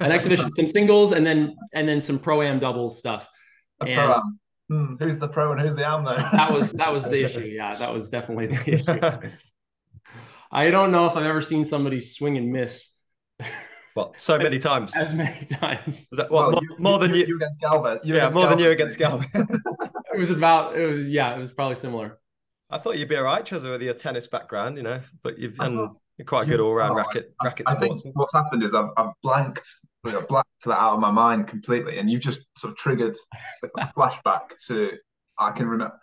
an exhibition, some singles and then and then some pro am doubles stuff. A and hmm, who's the pro and who's the am though? that was that was the issue. Yeah, that was definitely the issue. I don't know if I've ever seen somebody swing and miss. Well, so many times. As many times. That, well, well more, you, more, than you, you against Galva. yeah, against more Galva. than you against Galva. it was about. It was yeah. It was probably similar. I thought you'd be all right, Chester, with your tennis background, you know, but you've done you're quite good all round racket racket. I, I think what's happened is I've, I've blanked you know, blanked that out of my mind completely, and you've just sort of triggered a flashback to I can remember.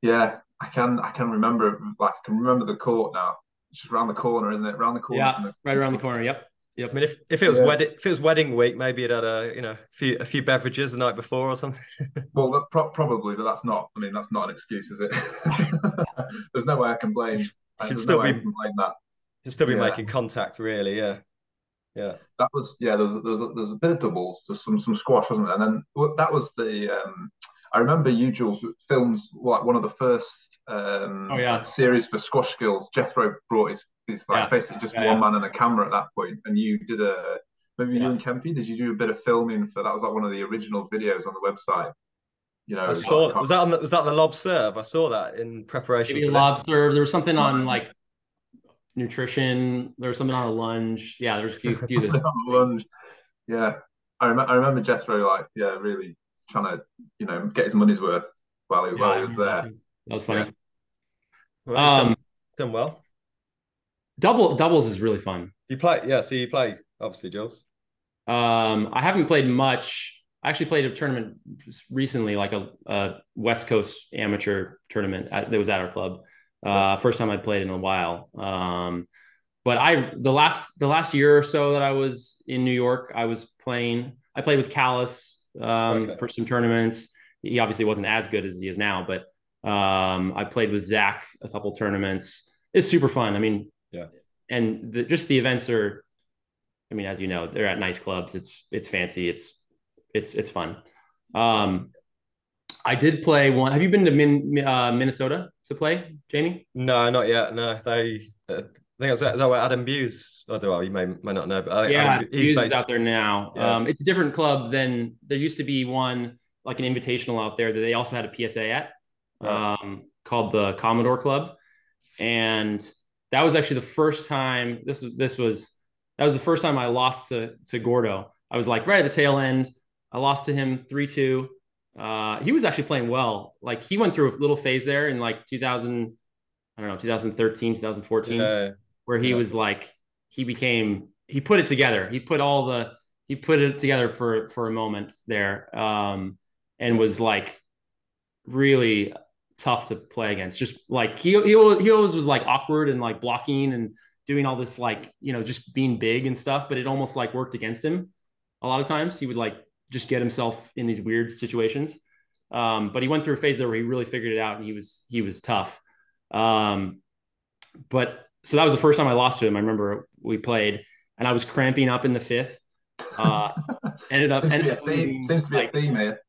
Yeah, I can I can remember like I can remember the court now. It's just around the corner, isn't it? Around the corner. Yeah, the, right around the corner. Yep. Yep. I mean, if, if it was yeah. wedding if it was wedding week, maybe it had a you know a few a few beverages the night before or something. well, pro- probably, but that's not. I mean, that's not an excuse, is it? There's no way I can blame. Should still no be blame that. Should still be yeah. making contact, really. Yeah. Yeah. That was yeah. There was there was a, there was a bit of doubles, just some some squash, wasn't there? And then that was the. um I remember you, Jules, filmed like one of the first um, oh, yeah. series for squash skills. Jethro brought his it's like yeah. basically just yeah, one man and a camera at that point, and you did a maybe you and Kempy. Did you do a bit of filming for that? Was like one of the original videos on the website. You know, I saw, was that on the, was that the lob serve? I saw that in preparation. Maybe lob this. serve. There was something on like nutrition. There was something on a lunge. Yeah, there's a few. few lunge. Yeah, I, rem- I remember Jethro like yeah, really trying to you know get his money's worth while he, yeah, while he was there. That was funny. Yeah. Well, um, done, done well. Double doubles is really fun. You play, yeah. So you play, obviously, Jules. Um, I haven't played much. I actually played a tournament recently, like a, a West Coast amateur tournament at, that was at our club. Uh, first time I'd played in a while. Um, but I the last the last year or so that I was in New York, I was playing. I played with Callis um, okay. for some tournaments. He obviously wasn't as good as he is now, but um, I played with Zach a couple tournaments. It's super fun. I mean, yeah. And the, just the events are, I mean, as you know, they're at nice clubs. It's it's fancy. It's it's it's fun. Um, I did play one. Have you been to Min, uh, Minnesota to play, Jamie? No, not yet. No, they. Uh, I think it was that, that where Adam Buse. I don't know. You may may not know, but I, yeah, Adam, Buse based... is out there now. Yeah. Um, it's a different club than there used to be one like an invitational out there that they also had a PSA at, um, called the Commodore Club, and that was actually the first time this was this was that was the first time I lost to to Gordo. I was like right at the tail end. I lost to him three two. Uh, he was actually playing well. Like he went through a little phase there in like 2000, I don't know, 2013, 2014, yeah. Where he yeah. was like he became he put it together. He put all the he put it together for for a moment there, um, and was like really tough to play against. Just like he he he always was like awkward and like blocking and doing all this like you know just being big and stuff, but it almost like worked against him a lot of times. He would like just get himself in these weird situations. Um, but he went through a phase there where he really figured it out and he was he was tough. Um, but so that was the first time I lost to him. I remember we played and I was cramping up in the fifth. Uh, ended up, seems, ended to up losing, seems to be like, a theme here.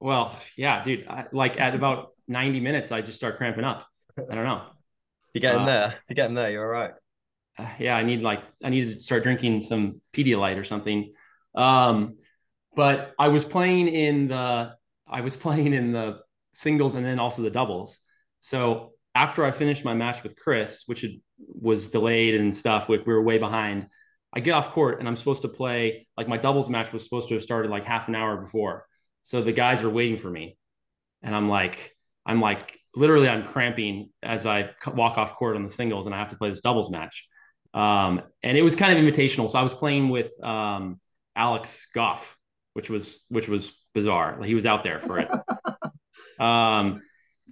Well, yeah, dude. I, like at about 90 minutes, I just start cramping up. I don't know. You're getting uh, there. You're getting there. You're all right. Uh, yeah, I need like I need to start drinking some Pedialyte or something. Um, but I was playing in the I was playing in the singles and then also the doubles. So after I finished my match with Chris, which had, was delayed and stuff, we, we were way behind. I get off court and I'm supposed to play like my doubles match was supposed to have started like half an hour before. So the guys are waiting for me, and I'm like, I'm like literally I'm cramping as I walk off court on the singles and I have to play this doubles match. Um, and it was kind of invitational. So I was playing with um, Alex Gough, which was which was bizarre. He was out there for it. um,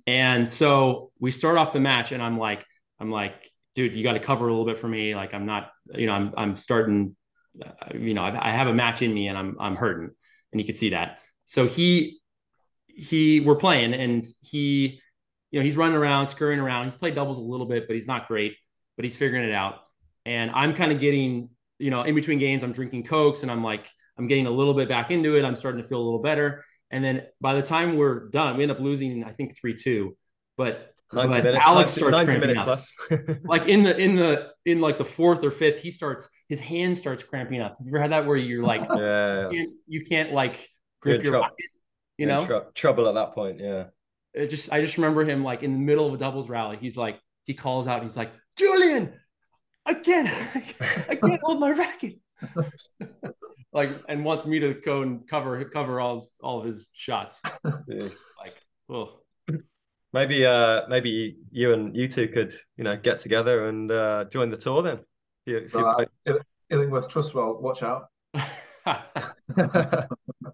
And so we start off the match, and I'm like, I'm like, dude, you got to cover a little bit for me. Like, I'm not, you know, I'm, I'm starting, uh, you know, I, I have a match in me, and I'm, I'm hurting, and you could see that. So he, he, we're playing, and he, you know, he's running around, scurrying around. He's played doubles a little bit, but he's not great, but he's figuring it out. And I'm kind of getting, you know, in between games, I'm drinking cokes, and I'm like, I'm getting a little bit back into it. I'm starting to feel a little better. And then by the time we're done, we end up losing, I think three two. But, but minutes, Alex starts cramping up. Like in the in the in like the fourth or fifth, he starts his hand starts cramping up. Have you ever had that where you're like yeah, you can't, you can't like grip your racket, you know? trou- trouble at that point. Yeah. it just I just remember him like in the middle of a doubles rally. He's like he calls out. He's like Julian, I can't I can't hold my racket. like and wants me to go and cover cover all all of his shots. Yeah. Like oh Maybe, uh, maybe you and you two could, you know, get together and uh, join the tour then. If you- if you Uh, Il- Illingworth Trustwell, watch out. uh,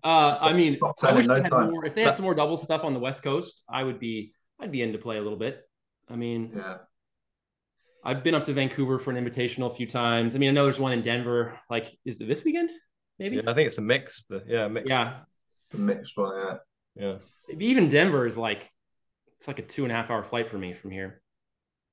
I mean, I wish in they had time. more. If they had some more double stuff on the West Coast, I would be. I'd be in to play a little bit. I mean, Yeah. I've been up to Vancouver for an invitational a few times. I mean, I know there's one in Denver. Like, is it this weekend? Maybe. yeah, I think it's a mix. Yeah, mixed. Yeah. It's a mixed one, yeah. yeah, Even Denver is like, it's like a two and a half hour flight for me from here.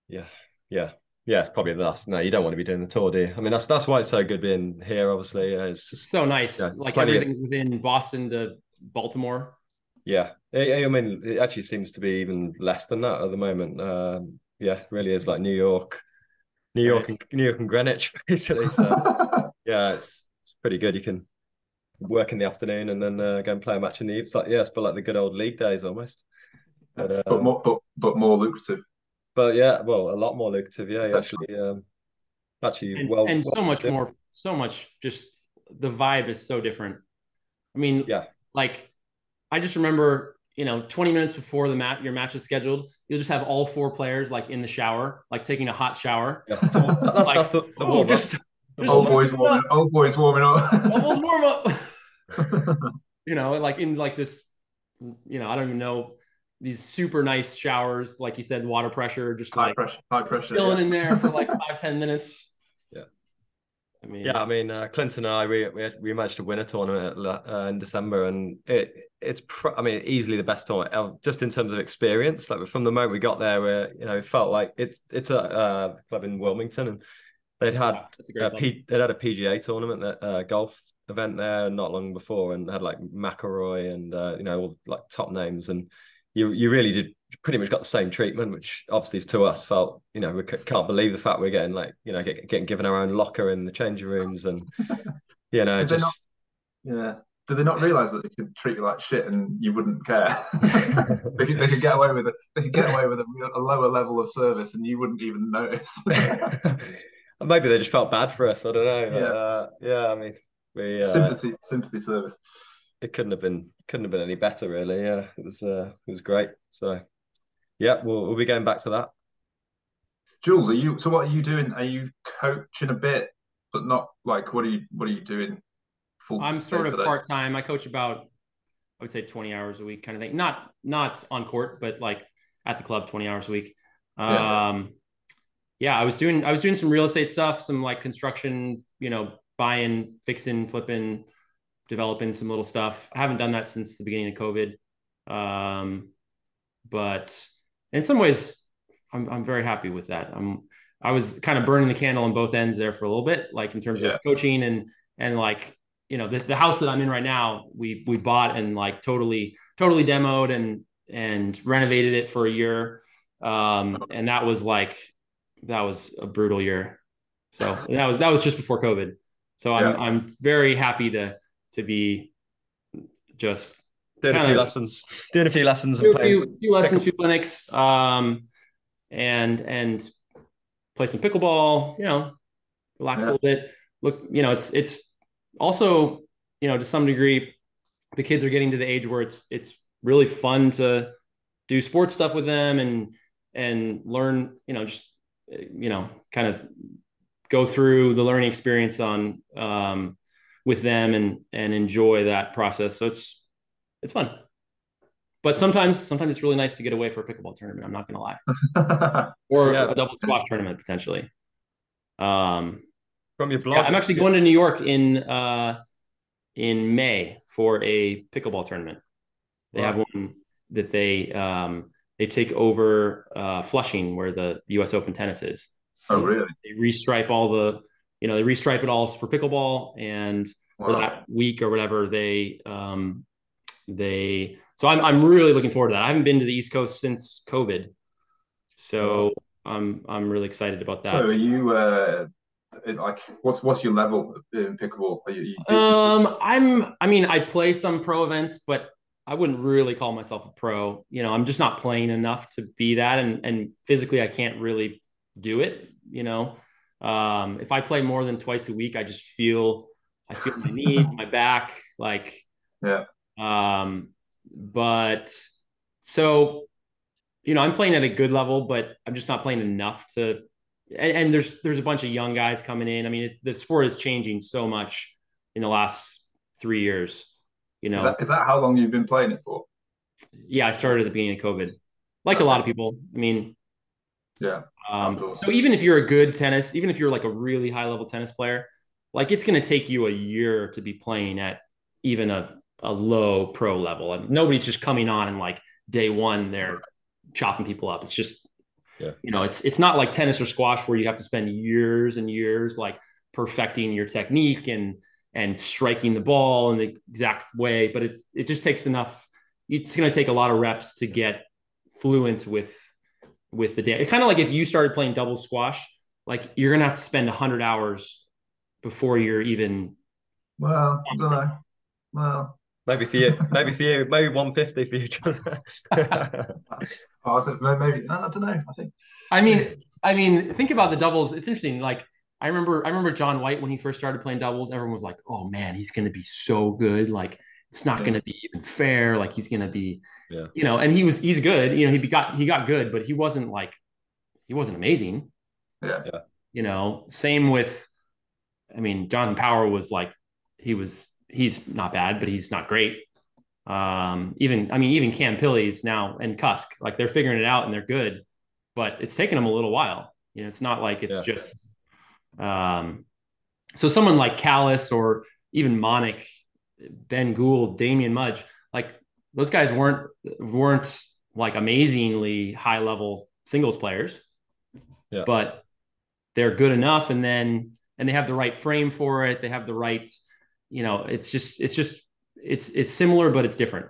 yeah, yeah. Yeah, it's probably the last. No, you don't want to be doing the tour, do you? I mean, that's that's why it's so good being here. Obviously, uh, it's just So nice. Yeah, like plenty of- everything's within Boston to Baltimore. Yeah, I, I mean, it actually seems to be even less than that at the moment. Um, yeah, really is like New York, New York, and New York and Greenwich, basically. So yeah, it's it's pretty good. You can work in the afternoon and then uh, go and play a match in the evening. It's like yeah, it's but like the good old league days almost. But, uh, but more but but more lucrative. but yeah, well, a lot more lucrative. Yeah, actually, um, actually, and, well, and well so much yeah. more so much just the vibe is so different i mean Yeah. like i just remember you know 20 minutes before the mat your match is scheduled you'll just have all four players like in the shower like taking a hot shower Yeah. That's, Like, that's the, the oh, warm-up. just, just Old boys warming up. old boys warming Almost warm up you know like in like this you know i don't even know these super nice showers like you said water pressure just high like pressure, high pressure. chilling yeah. in there for like five ten minutes Yeah. I mean Yeah, I mean, uh, Clinton and I, we, we we managed to win a tournament uh, in December, and it it's pr- I mean easily the best tournament just in terms of experience. Like from the moment we got there, where you know it felt like it's it's a uh, club in Wilmington, and they'd had Wow, that's a great uh. P- they'd had a PGA tournament, that uh, golf event there not long before, and had like McIlroy and uh, you know all like top names, and you you really did pretty much got the same treatment, which obviously to us felt you know we c- can't believe the fact we're getting like you know get, getting given our own locker in the changing rooms, and you know Did they just Yeah. Did they not realise that they could treat you like shit and you wouldn't care? they, could, they could get away with it. They could get away with a, a lower level of service and you wouldn't even notice. maybe they just felt bad for us. I don't know. Yeah. uh, yeah. I mean, we uh, sympathy, sympathy service. it couldn't have been couldn't have been any better, really. Yeah, it was uh, it was great. So, yeah, we'll we'll be going back to that. Jules, are you? So what are you doing? Are you coaching a bit, but not like what are you? What are you doing? Full I'm sort of to part time. I coach about, I would say, 20 hours a week, kind of thing. Not not on court, but like at the club, 20 hours a week. Yeah. Um, yeah, I was doing I was doing some real estate stuff, some like construction, you know, buying, fixing, flipping, developing some little stuff. I haven't done that since the beginning of COVID, um, but in some ways, I'm I'm very happy with that. I'm I was kind of burning the candle on both ends there for a little bit, like in terms Yeah. of coaching and and like you know the, the house that I'm in right now, we we bought and like totally totally demoed and and renovated it for a year, um, and that was like that was a brutal year. So that was that was just before COVID. So I'm Yeah. I'm very happy to to be just Doing a few Kinda- lessons, doing a few lessons, do and a few, few lessons, few clinics, um, and and play some pickleball. You know, relax Yeah. a little bit. Look, you know, it's it's also you know to some degree, the kids are getting to the age where it's it's really fun to do sports stuff with them and and learn. You know, just you know, kind of go through the learning experience on um, with them and and enjoy that process. So it's it's fun. but sometimes sometimes it's really nice to get away for a pickleball tournament. I'm not gonna lie, or yeah. a double squash tournament potentially. Um, from your blog, yeah, I'm actually going to New York in uh in May for a pickleball tournament. They wow. have one that they um they take over uh, Flushing, where the U.S. Open tennis is. Oh, really? They restripe all the, you know, they restripe it all for pickleball, and wow. for that week or whatever, they, um, they. So I'm I'm really looking forward to that. I haven't been to the East Coast since COVID, so I'm I'm really excited about that. So are you? Uh, like what's what's your level in pickleball? Are you, you um, I'm. I mean, I play some pro events, but I wouldn't really call myself a pro. You know, I'm just not playing enough to be that, and and physically, I can't really do it. You know, um, if I play more than twice a week, I just feel I feel my knees, my back, like yeah. Um, but so you know, I'm playing at a good level, but I'm just not playing enough to. And, and there's there's a bunch of young guys coming in. I mean, it, the sport is changing so much in the last three years. You know, is that, is that how long you've been playing it for? Yeah, I started at the beginning of COVID, like a lot of people. I mean, yeah. Um, so even if you're a good tennis, even if you're like a really high level tennis player, like it's going to take you a year to be playing at even a, a low pro level. And nobody's just coming on and like day one they're chopping people up. It's just, yeah. you know, it's it's not like tennis or squash where you have to spend years and years like perfecting your technique and and striking the ball in the exact way. But it it just takes enough. It's going to take a lot of reps to get fluent with with the day. It's kind of like if you started playing double squash, like you're going to have to spend 100 hours before you're even. Well, I don't know. Well, maybe for you, maybe for you, maybe 150 for you. oh, I said maybe. I don't know. I think. I mean, I mean, think about the doubles. It's interesting. Like I remember I remember John White when he first started playing doubles, everyone was like, "Oh man, he's going to be so good. Like it's not yeah. going to be even fair. Like he's going to be yeah. you know, and he was he's good. You know, he got he got good, but he wasn't like he wasn't amazing. Yeah. yeah. You know, same with I mean, Jonathan Power was like he was he's not bad, but he's not great. Um, even I mean, even Cam Pilies now and Cusk, like they're figuring it out and they're good, but it's taken them a little while. You know, it's not like it's yeah. just um, so someone like Callis or even Manek, Ben Gould, Damien Mudge, like those guys weren't weren't like amazingly high level singles players, yeah. but they're good enough. And then and they have the right frame for it. They have the right, you know, it's just it's just it's it's similar, but it's different.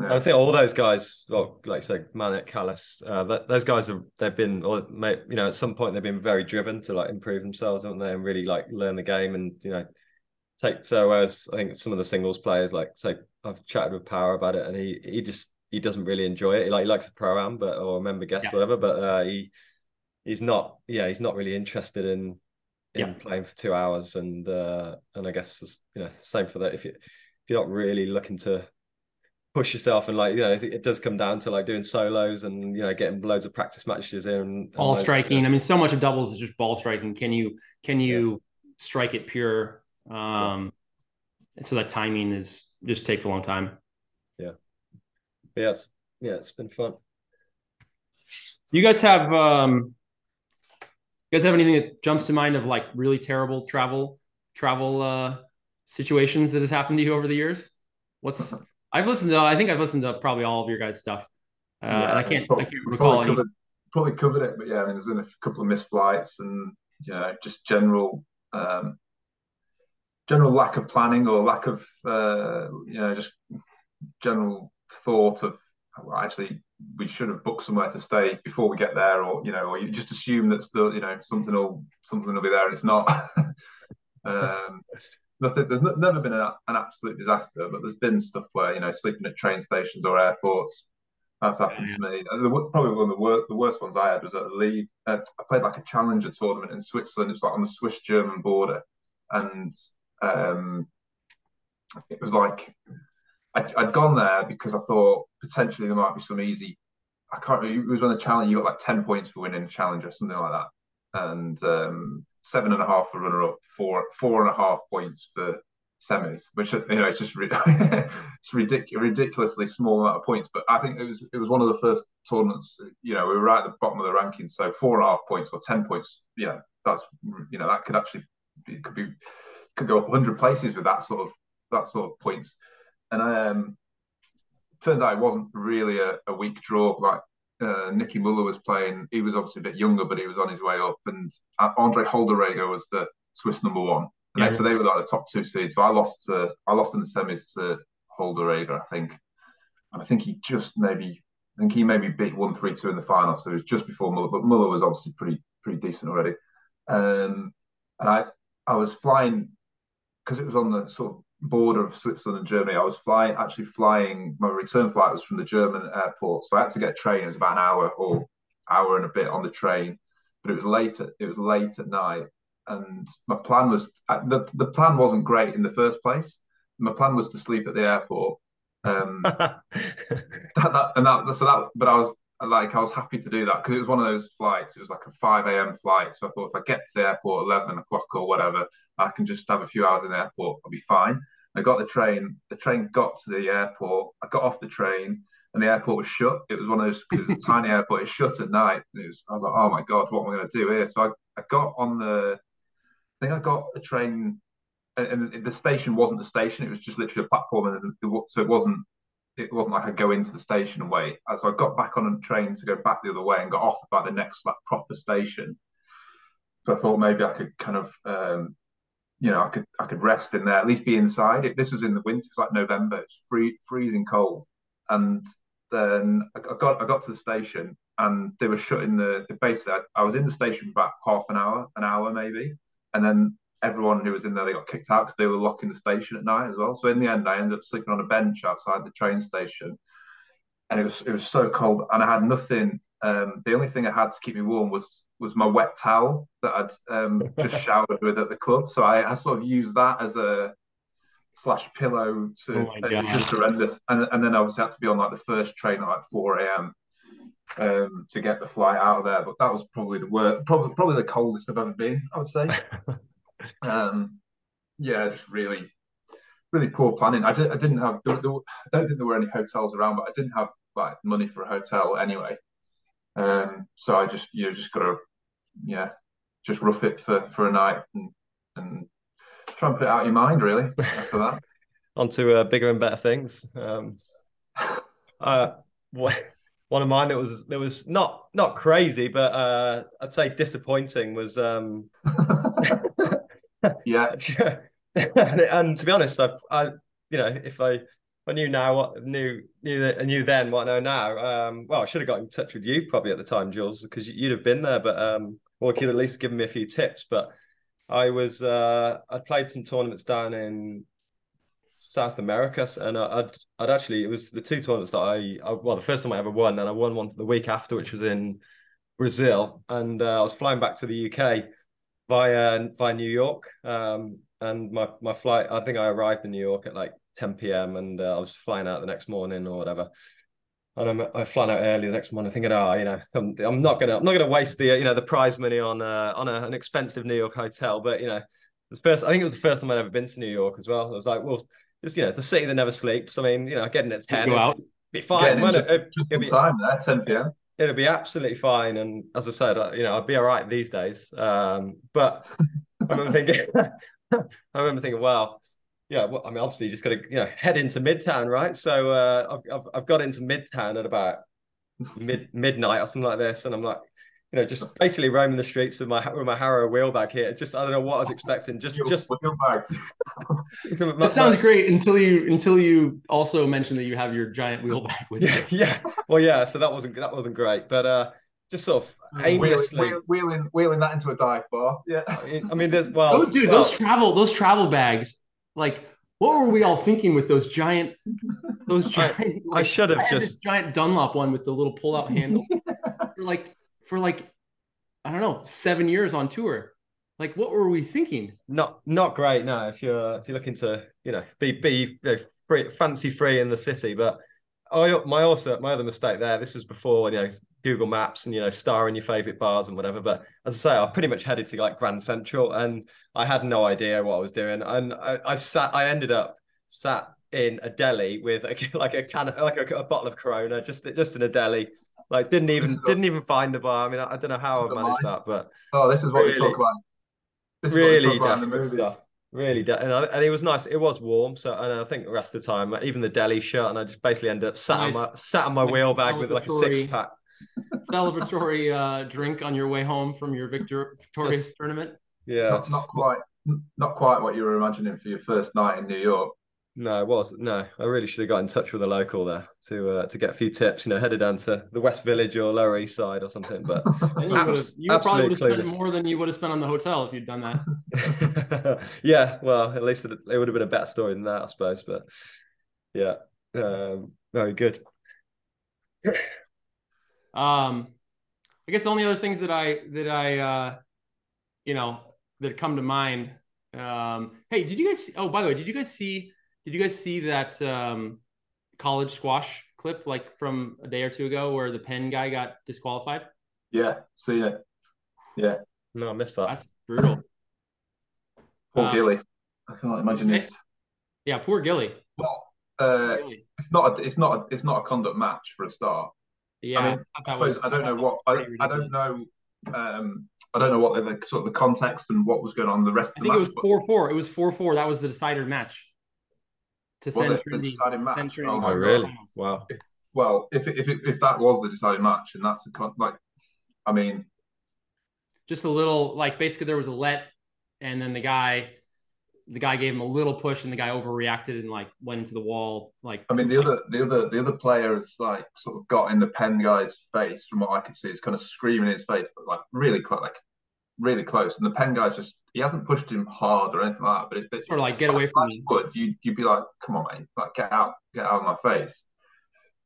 Yeah. I think all those guys, well, like I said, Manek, Callis, uh, that, those guys have they've been, or you know, at some point they've been very driven to like improve themselves, haven't they, and really like learn the game and you know take. So whereas I think some of the singles players, like say, I've chatted with Power about it, and he he just he doesn't really enjoy it. He like he likes a pro am, but or a member guest, yeah. whatever, but uh, he he's not, yeah, he's not really interested in in yeah. playing for two hours, and uh, and I guess you know same for that. If you if you're not really looking to push yourself and like you know it does come down to like doing solos and you know getting loads of practice matches in and ball striking. I mean so much of doubles is just ball striking. Can you can you yeah. strike it pure? Um yeah. so that timing is just takes a long time. Yeah. Yes yeah it's been fun. You guys have um you guys have anything that jumps to mind of like really terrible travel travel uh situations that has happened to you over the years what's I've listened to. I think I've listened to probably all of your guys' stuff, uh, yeah, and I can't. Probably, I can't recall probably covered, probably covered, it, but yeah, I mean, there's been a couple of missed flights and you know, just general, um, general lack of planning or lack of, uh, you know, just general thought of well, actually we should have booked somewhere to stay before we get there, or you know, or you just assume that still, you know, something will something will be there and it's not. um, nothing. There's never been an, an absolute disaster, but there's been stuff where you know sleeping at train stations or airports. That's happened yeah. to me. The, probably one of the worst, the worst ones I had was at a lead. Uh, I played like a challenger tournament in Switzerland. It was like on the Swiss-German border, and um, it was like i had gone there because I thought potentially there might be some easy. I can't. remember. It was when the challenge you got like ten points for winning a challenge or something like that, and um, seven and a half for runner up, four four and a half points for semis, which you know it's just it's ridic- ridiculously small amount of points. But I think it was it was one of the first tournaments. You know, we were right at the bottom of the rankings, so four and a half points or ten points. You know, that's you know that could actually be, could be could go up 100 places with that sort of that sort of points. And um, turns out it wasn't really a, a weak draw. Like uh, Nicky Muller was playing. He was obviously a bit younger, but he was on his way up. And Andre Holderegger was the Swiss number one. And yeah. so they were like the top two seeds. So I lost to I lost in the semis to Holderegger, I think. And I think he just maybe I think he maybe beat one three two in the final. So it was just before Muller, but Muller was obviously pretty pretty decent already. Um, and I I was flying because it was on the sort of border of Switzerland and Germany. I was flying, actually flying. My return flight was from the German airport, so I had to get a train. It was about an hour or hour and a bit on the train, but it was late. At, it was late at night, and my plan was the the plan wasn't great in the first place. My plan was to sleep at the airport. Um, that, that, and that so that, but I was like I was happy to do that because it was one of those flights. It was like a five a.m. flight, so I thought if I get to the airport eleven o'clock or whatever, I can just have a few hours in the airport. I'll be fine. I got the train. The train got to the airport. I got off the train, and the airport was shut. It was one of those it was a tiny airport. It's shut at night. It was, I was like, oh my god, what am I going to do here? So I, I got on the. I think I got a train, and, and the station wasn't the station. It was just literally a platform, and so it wasn't it wasn't like I go into the station and wait. So I got back on a train to go back the other way and got off about the next like proper station. So I thought maybe I could kind of, um, you know, I could I could rest in there, at least be inside. It, this was in the winter. It was like November. It's free, freezing cold, and then I got I got to the station and they were shutting the the base. I, I was in the station for about half an hour, an hour maybe, and then everyone who was in there they got kicked out because they were locking the station at night as well. So in the end, I ended up sleeping on a bench outside the train station, and it was it was so cold, and I had nothing. Um, the only thing I had to keep me warm was was my wet towel that I'd um, just showered with at the club. So I, I, sort of used that as a slash pillow to oh it was just horrendous. And and then I obviously had to be on like the first train at like four a.m. Um, to get the flight out of there. But that was probably the worst, probably probably the coldest I've ever been. I would say. Um, yeah, just really, really poor planning. I, did, I didn't have. There, there, I don't think there were any hotels around, but I didn't have like money for a hotel anyway. Um, so I just you know just got to yeah just rough it for for a night and and try and put it out of your mind really after that. Onto uh, bigger and better things. Um, uh, one of mine it was there was not not crazy, but uh, I'd say disappointing was um, yeah. and to be honest, I, I, you know, if I, I knew now what knew knew that I knew then what I know now. Um, well, I should have got in touch with you probably at the time, Jules, because you'd have been there, but um, or could at least given me a few tips. But I was, uh, I played some tournaments down in South America, and I'd, I'd actually it was the two tournaments that I, I well, the first time I ever won, and I won one the week after, which was in Brazil, and uh, I was flying back to the UK via via New York. Um, and my my flight, I think I arrived in New York at like 10 p.m. and uh, I was flying out the next morning or whatever. And I'm I flying out early the next morning, thinking, oh, you know, I'm, I'm not gonna I'm not gonna waste the you know the prize money on uh, on a, an expensive New York hotel. But you know, the first I think it was the first time I'd ever been to New York as well. I was like, well, it's you know the city that never sleeps. I mean, you know, getting at 10 go be fine. just, it, just in time there, 10 p.m it'll be absolutely fine. And as I said, you know, I'd be all right these days. Um, but I remember thinking, I remember thinking, well, yeah, well, I mean, obviously, you just got to you know head into Midtown, right? So uh, I've, I've I've got into Midtown at about mid midnight or something like this, and I'm like, you know, just basically roaming the streets with my with my Harrow wheel bag here. Just I don't know what I was expecting. Just just wheel bag. that sounds great until you until you also mentioned that you have your giant wheel bag with yeah, you. Yeah. Well, yeah. So that wasn't that wasn't great, but uh, just sort of aimlessly wheeling, wheeling wheeling that into a dive bar. Yeah. I mean, there's well, oh, dude, well, those travel those travel bags, like. What were we all thinking with those giant, those giant? I, like, I should have just giant Dunlop one with the little pull-out handle. You're like for like I don't know seven years on tour. Like, what were we thinking? Not not great. No, if you're if you're looking to you know be be you know, free, fancy free in the city, but I my also my other mistake there. This was before you know Google Maps and you know starring your favorite bars and whatever. But as I say, I pretty much headed to like Grand Central, and I had no idea what I was doing. And I, I sat, I ended up sat in a deli with a, like a can, of, like a, a, bottle of Corona, just just in a deli. Like didn't even didn't even find the bar. I mean, I, I don't know how I managed that, but oh, this is what really, we talk about. This really desperate stuff. Really, de- and, I, and, it was nice. It was warm, so and I think the rest of the time, even the deli shut, and I just basically ended up sat nice. on my sat on my nice wheel bag with like a six pack. Celebratory uh, drink on your way home from your victor- victorious tournament. Yeah, not, not quite, not quite what you were imagining for your first night in New York. No, it was no. I really should have got in touch with a local there to uh, to get a few tips. You know, headed down to the West Village or Lower East Side or something. But you, abs- you probably would have spent more than you would have spent on the hotel if you'd done that. yeah, well, at least it, it, would have been a better story than that, I suppose. But yeah, um, very good. um, I guess the only other things that I that I uh, you know that come to mind. Um, hey, did you guys? Oh, by the way, did you guys see? Did you guys see that um, college squash clip like from a day or two ago where the Penn guy got disqualified? Yeah, see it. Yeah. No, I missed that. That's brutal. Poor um, Gilly. I can't imagine this. Yeah, poor Gilly. Well, uh, Gilly. it's not a, it's not a, it's not a conduct match for a start. Yeah, I, mean, I, was, I don't know what I, I don't know um, I don't know what the, the, sort of the context and what was going on the rest of the I think match, it was four four. It was four four. That was the decider match to send it the deciding match? Oh, oh really? Wow. If, well, if if if that was the deciding match, and that's a like, I mean, just a little like basically there was a let, and then the guy, the guy gave him a little push, and the guy overreacted and like went into the wall. Like, I mean, the like, other the other the other players like sort of got in the Penn guy's face from what I could see, is kind of screaming in his face, but like really close, like really close. And the Penn guy's just he hasn't pushed him hard or anything like that. But it, it sort of like get away from me. Would you you'd be like, come on, mate, like get out, get out of my face.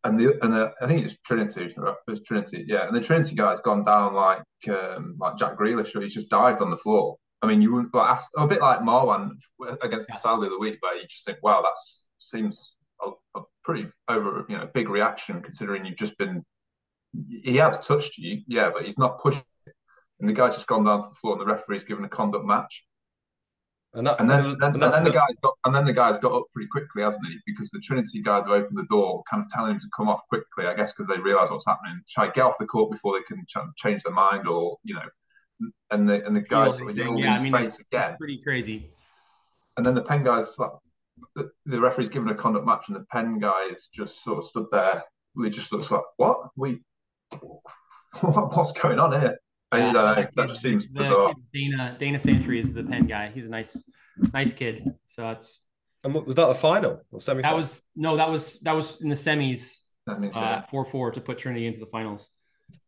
And the and the, I think it's Trinity, it's Trinity, yeah. And the Trinity guy's gone down like um, like Jack Grealish, or he's just dived on the floor. I mean, you wouldn't like a bit like Marwan against the Saudi of the week, where you just think, wow, that seems a, a pretty over, you know, big reaction considering you've just been. He has touched you, yeah, but he's not pushed and the guy's just gone down to the floor, and the referee's given a conduct match. And, that, and then, and then, and then the, the guy's got and then the guy's got up pretty quickly, hasn't he? Because the Trinity guys have opened the door, kind of telling him to come off quickly. I guess because they realise what's happening. Try get off the court before they can ch- change their mind, or you know. And the and the guys sort of yeah, I mean, face it's, again. It's pretty crazy. And then the Penn guys, like, the, the referee's given a conduct match, and the Penn guys just sort of stood there. He just looks like, what? We, what's going on here? I yeah, that. That just seems bizarre. Dana Dana Santry is the Penn guy. He's a nice, nice kid. So that's. And was that the final or semi? That was no. That was that was in the semis. Uh, four four to put Trinity into the finals.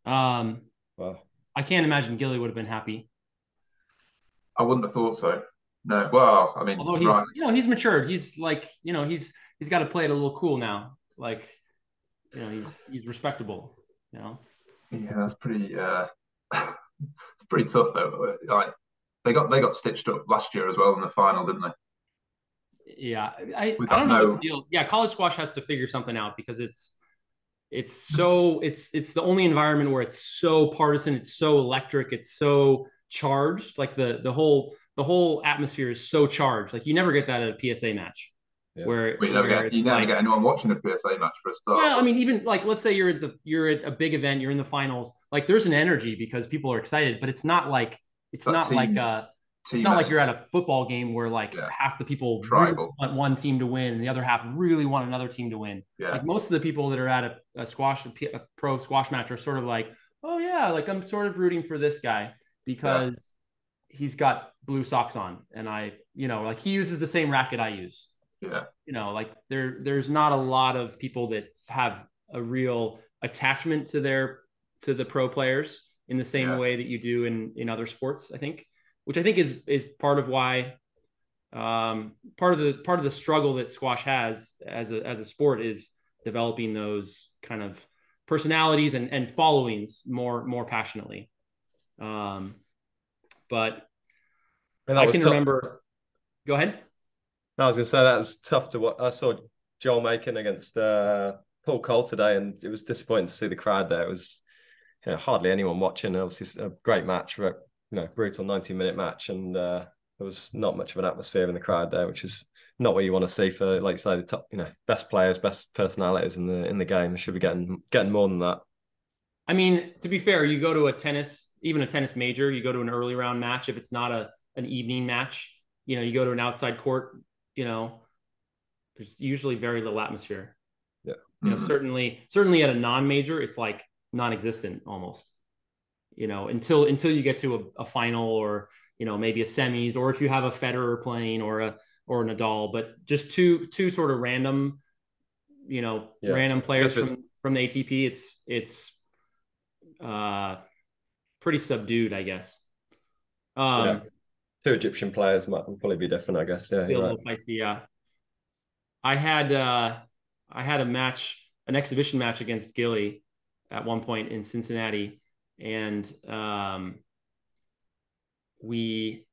Um, wow. I can't imagine Gilly would have been happy. I wouldn't have thought so. No. Well, I mean, although he's right. you know he's matured. He's like you know he's he's got to play it a little cool now. Like you know he's he's respectable. You know. Yeah, that's pretty. uh it's pretty tough though. Like they got they got stitched up last year as well in the final, didn't they? Yeah, I, I don't know. Deal. Yeah, college squash has to figure something out because it's it's so it's it's the only environment where it's so partisan, it's so electric, it's so charged. Like the the whole the whole atmosphere is so charged. Like you never get that at a PSA match. Yeah. Where, you never, get, you never like, get anyone watching a PSA match for a start. Yeah, I mean, even like let's say you're at the you're at a big event, you're in the finals. Like there's an energy because people are excited, but it's not like it's not team, like uh it's not like you're at a football game where like yeah. half the people really want one team to win and the other half really want another team to win. Yeah. Like most of the people that are at a, a squash, a, pro squash match are sort of like, oh yeah, like I'm sort of rooting for this guy because yeah. he's got blue socks on and I, you know, like he uses the same racket I use. Yeah. You know, like there there's not a lot of people that have a real attachment to their to the pro players in the same yeah. way that you do in in other sports, I think, which I think is is part of why um, part of the part of the struggle that squash has as a as a sport is developing those kind of personalities and, and followings more more passionately. Um, but I can tough. remember. Go ahead. I was gonna say that was tough to watch. I saw Joel Makin against uh, Paul Coll today, and it was disappointing to see the crowd there. It was you know, hardly anyone watching. Obviously, a great match, you know, brutal 90 minute match, and uh, there was not much of an atmosphere in the crowd there, which is not what you want to see for, like you say, the top, you know, best players, best personalities in the in the game. should be getting getting more than that. I mean, to be fair, you go to a tennis, even a tennis major, you go to an early round match. If it's not a an evening match, you know, you go to an outside court, you know, there's usually very little atmosphere. Yeah. You know, mm-hmm. certainly, certainly at a non-major, it's like non-existent almost. You know, until until you get to a, a final or you know maybe a semis, or if you have a Federer playing or a or a Nadal, but just two two sort of random, you know, yeah. random players from from the ATP. It's it's uh pretty subdued, I guess. Um, yeah. Two Egyptian players might probably be different, I guess. Yeah, a little right. feisty. Yeah, I had uh, I had a match, an exhibition match against Gilly at one point in Cincinnati, and um, we,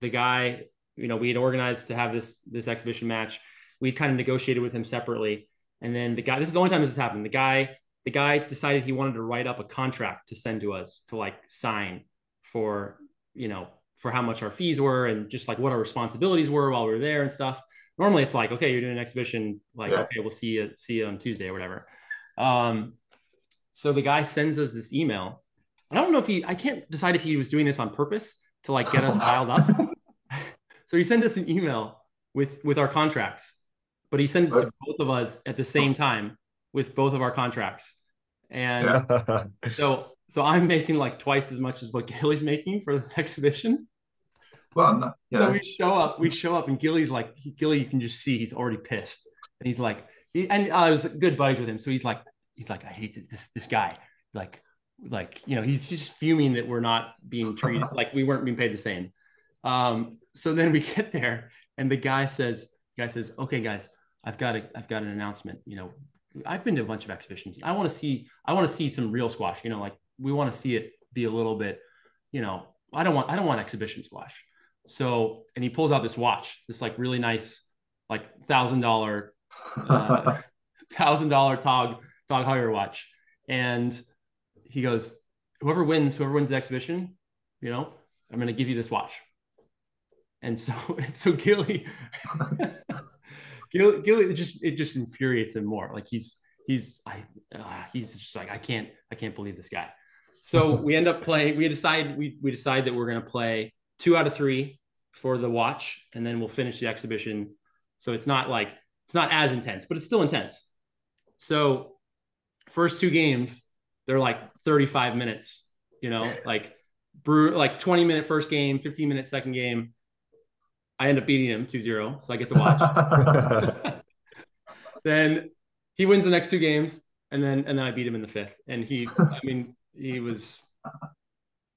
the guy, you know, we had organized to have this this exhibition match. We kind of negotiated with him separately, and then the guy. This is the only time this has happened. The guy, the guy decided he wanted to write up a contract to send to us to like sign for you know for how much our fees were and just like what our responsibilities were while we were there and stuff. Normally it's like, okay, you're doing an exhibition, like, yeah. okay, we'll see you, see you on Tuesday or whatever. Um, so the guy sends us this email. I don't know if he, I can't decide if he was doing this on purpose to like get us piled up. so he sent us an email with, with our contracts, but he sent it to both of us at the same time with both of our contracts. And so so I'm making like twice as much as what Gilly's making for this exhibition. Well, not, yeah. So we show up, we show up, and Gilly's like, Gilly, you can just see he's already pissed, and he's like, he, and I was good buddies with him, so he's like, he's like, I hate this this, this guy, like, like you know, he's just fuming that we're not being treated like we weren't being paid the same. Um, so then we get there, and the guy says, the guy says, okay, guys, I've got a, I've got an announcement. You know, I've been to a bunch of exhibitions. I want to see, I want to see some real squash. You know, like we want to see it be a little bit, you know, I don't want I don't want exhibition squash. So and he pulls out this watch, this like really nice, like thousand dollar, uh, thousand dollar Tag Tag Heuer watch, and he goes, whoever wins, whoever wins the exhibition, you know, I'm gonna give you this watch. And so so Gilly, Gilly, Gilly it just it just infuriates him more. Like he's he's I uh, he's just like I can't I can't believe this guy. So we end up playing. We decide we we decide that we're going to play two out of three for the watch, and then we'll finish the exhibition. So it's not like it's not as intense, but it's still intense. So first two games, they're like 35 minutes. You know, like brew like 20 minute first game, 15 minute second game. I end up beating him 2-0, so I get the watch. then he wins the next two games, and then and then I beat him in the fifth. And he, I mean, he was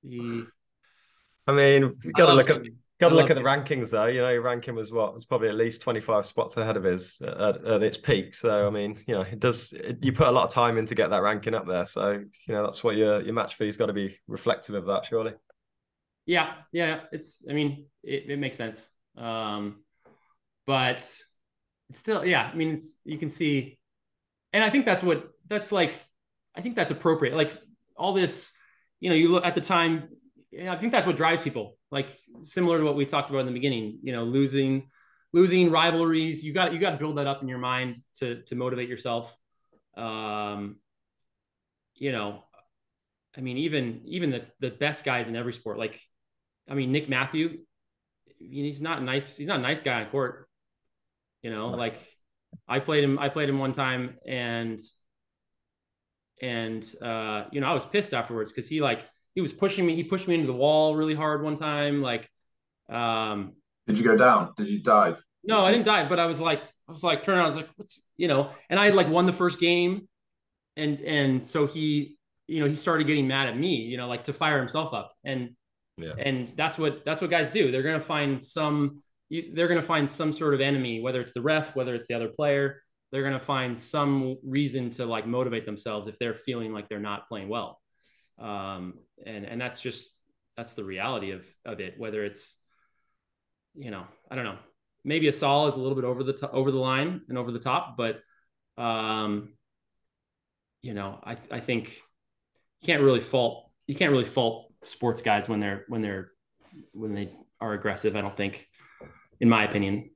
he. I mean, you got to look at got to look at the rankings though. You know, your ranking was what was probably at least twenty five spots ahead of his at, at, its peak. So I mean, you know, it does. It, you put a lot of time in to get that ranking up there. So you know, that's what your your match fee's got to be reflective of that, surely. Yeah, yeah. It's. I mean, it, it makes sense. Um, but it's still, yeah. I mean, it's you can see, and I think that's what that's like. I think that's appropriate. Like all this, you know, you look at the time, I think that's what drives people. Like similar to what we talked about in the beginning, you know, losing, losing rivalries. You got you got to build that up in your mind to to motivate yourself. Um, you know, I mean, even even the the best guys in every sport, like, I mean, Nick Matthew, he's not nice. He's not a nice guy on court. You know, like I played him. I played him one time, and and uh, you know, I was pissed afterwards because he like he was pushing me. He pushed me into the wall really hard one time. Like, um, did you go down? Did you dive? No, I didn't dive, but I was like, I was like, turn around. I was like, what's you know? And I had like won the first game, and and so he, you know, he started getting mad at me, you know, like to fire himself up, and yeah, and that's what that's what guys do. They're gonna find some. They're gonna find some sort of enemy, whether it's the ref, whether it's the other player, they're going to find some reason to like motivate themselves if they're feeling like they're not playing well. Um, and, and that's just, that's the reality of, of it, whether it's, you know, I don't know, maybe Asal is a little bit over the, over the line and over the top, but, um, you know, I I think you can't really fault you can't really fault sports guys when they're when they're when they are aggressive. I don't think, in my opinion,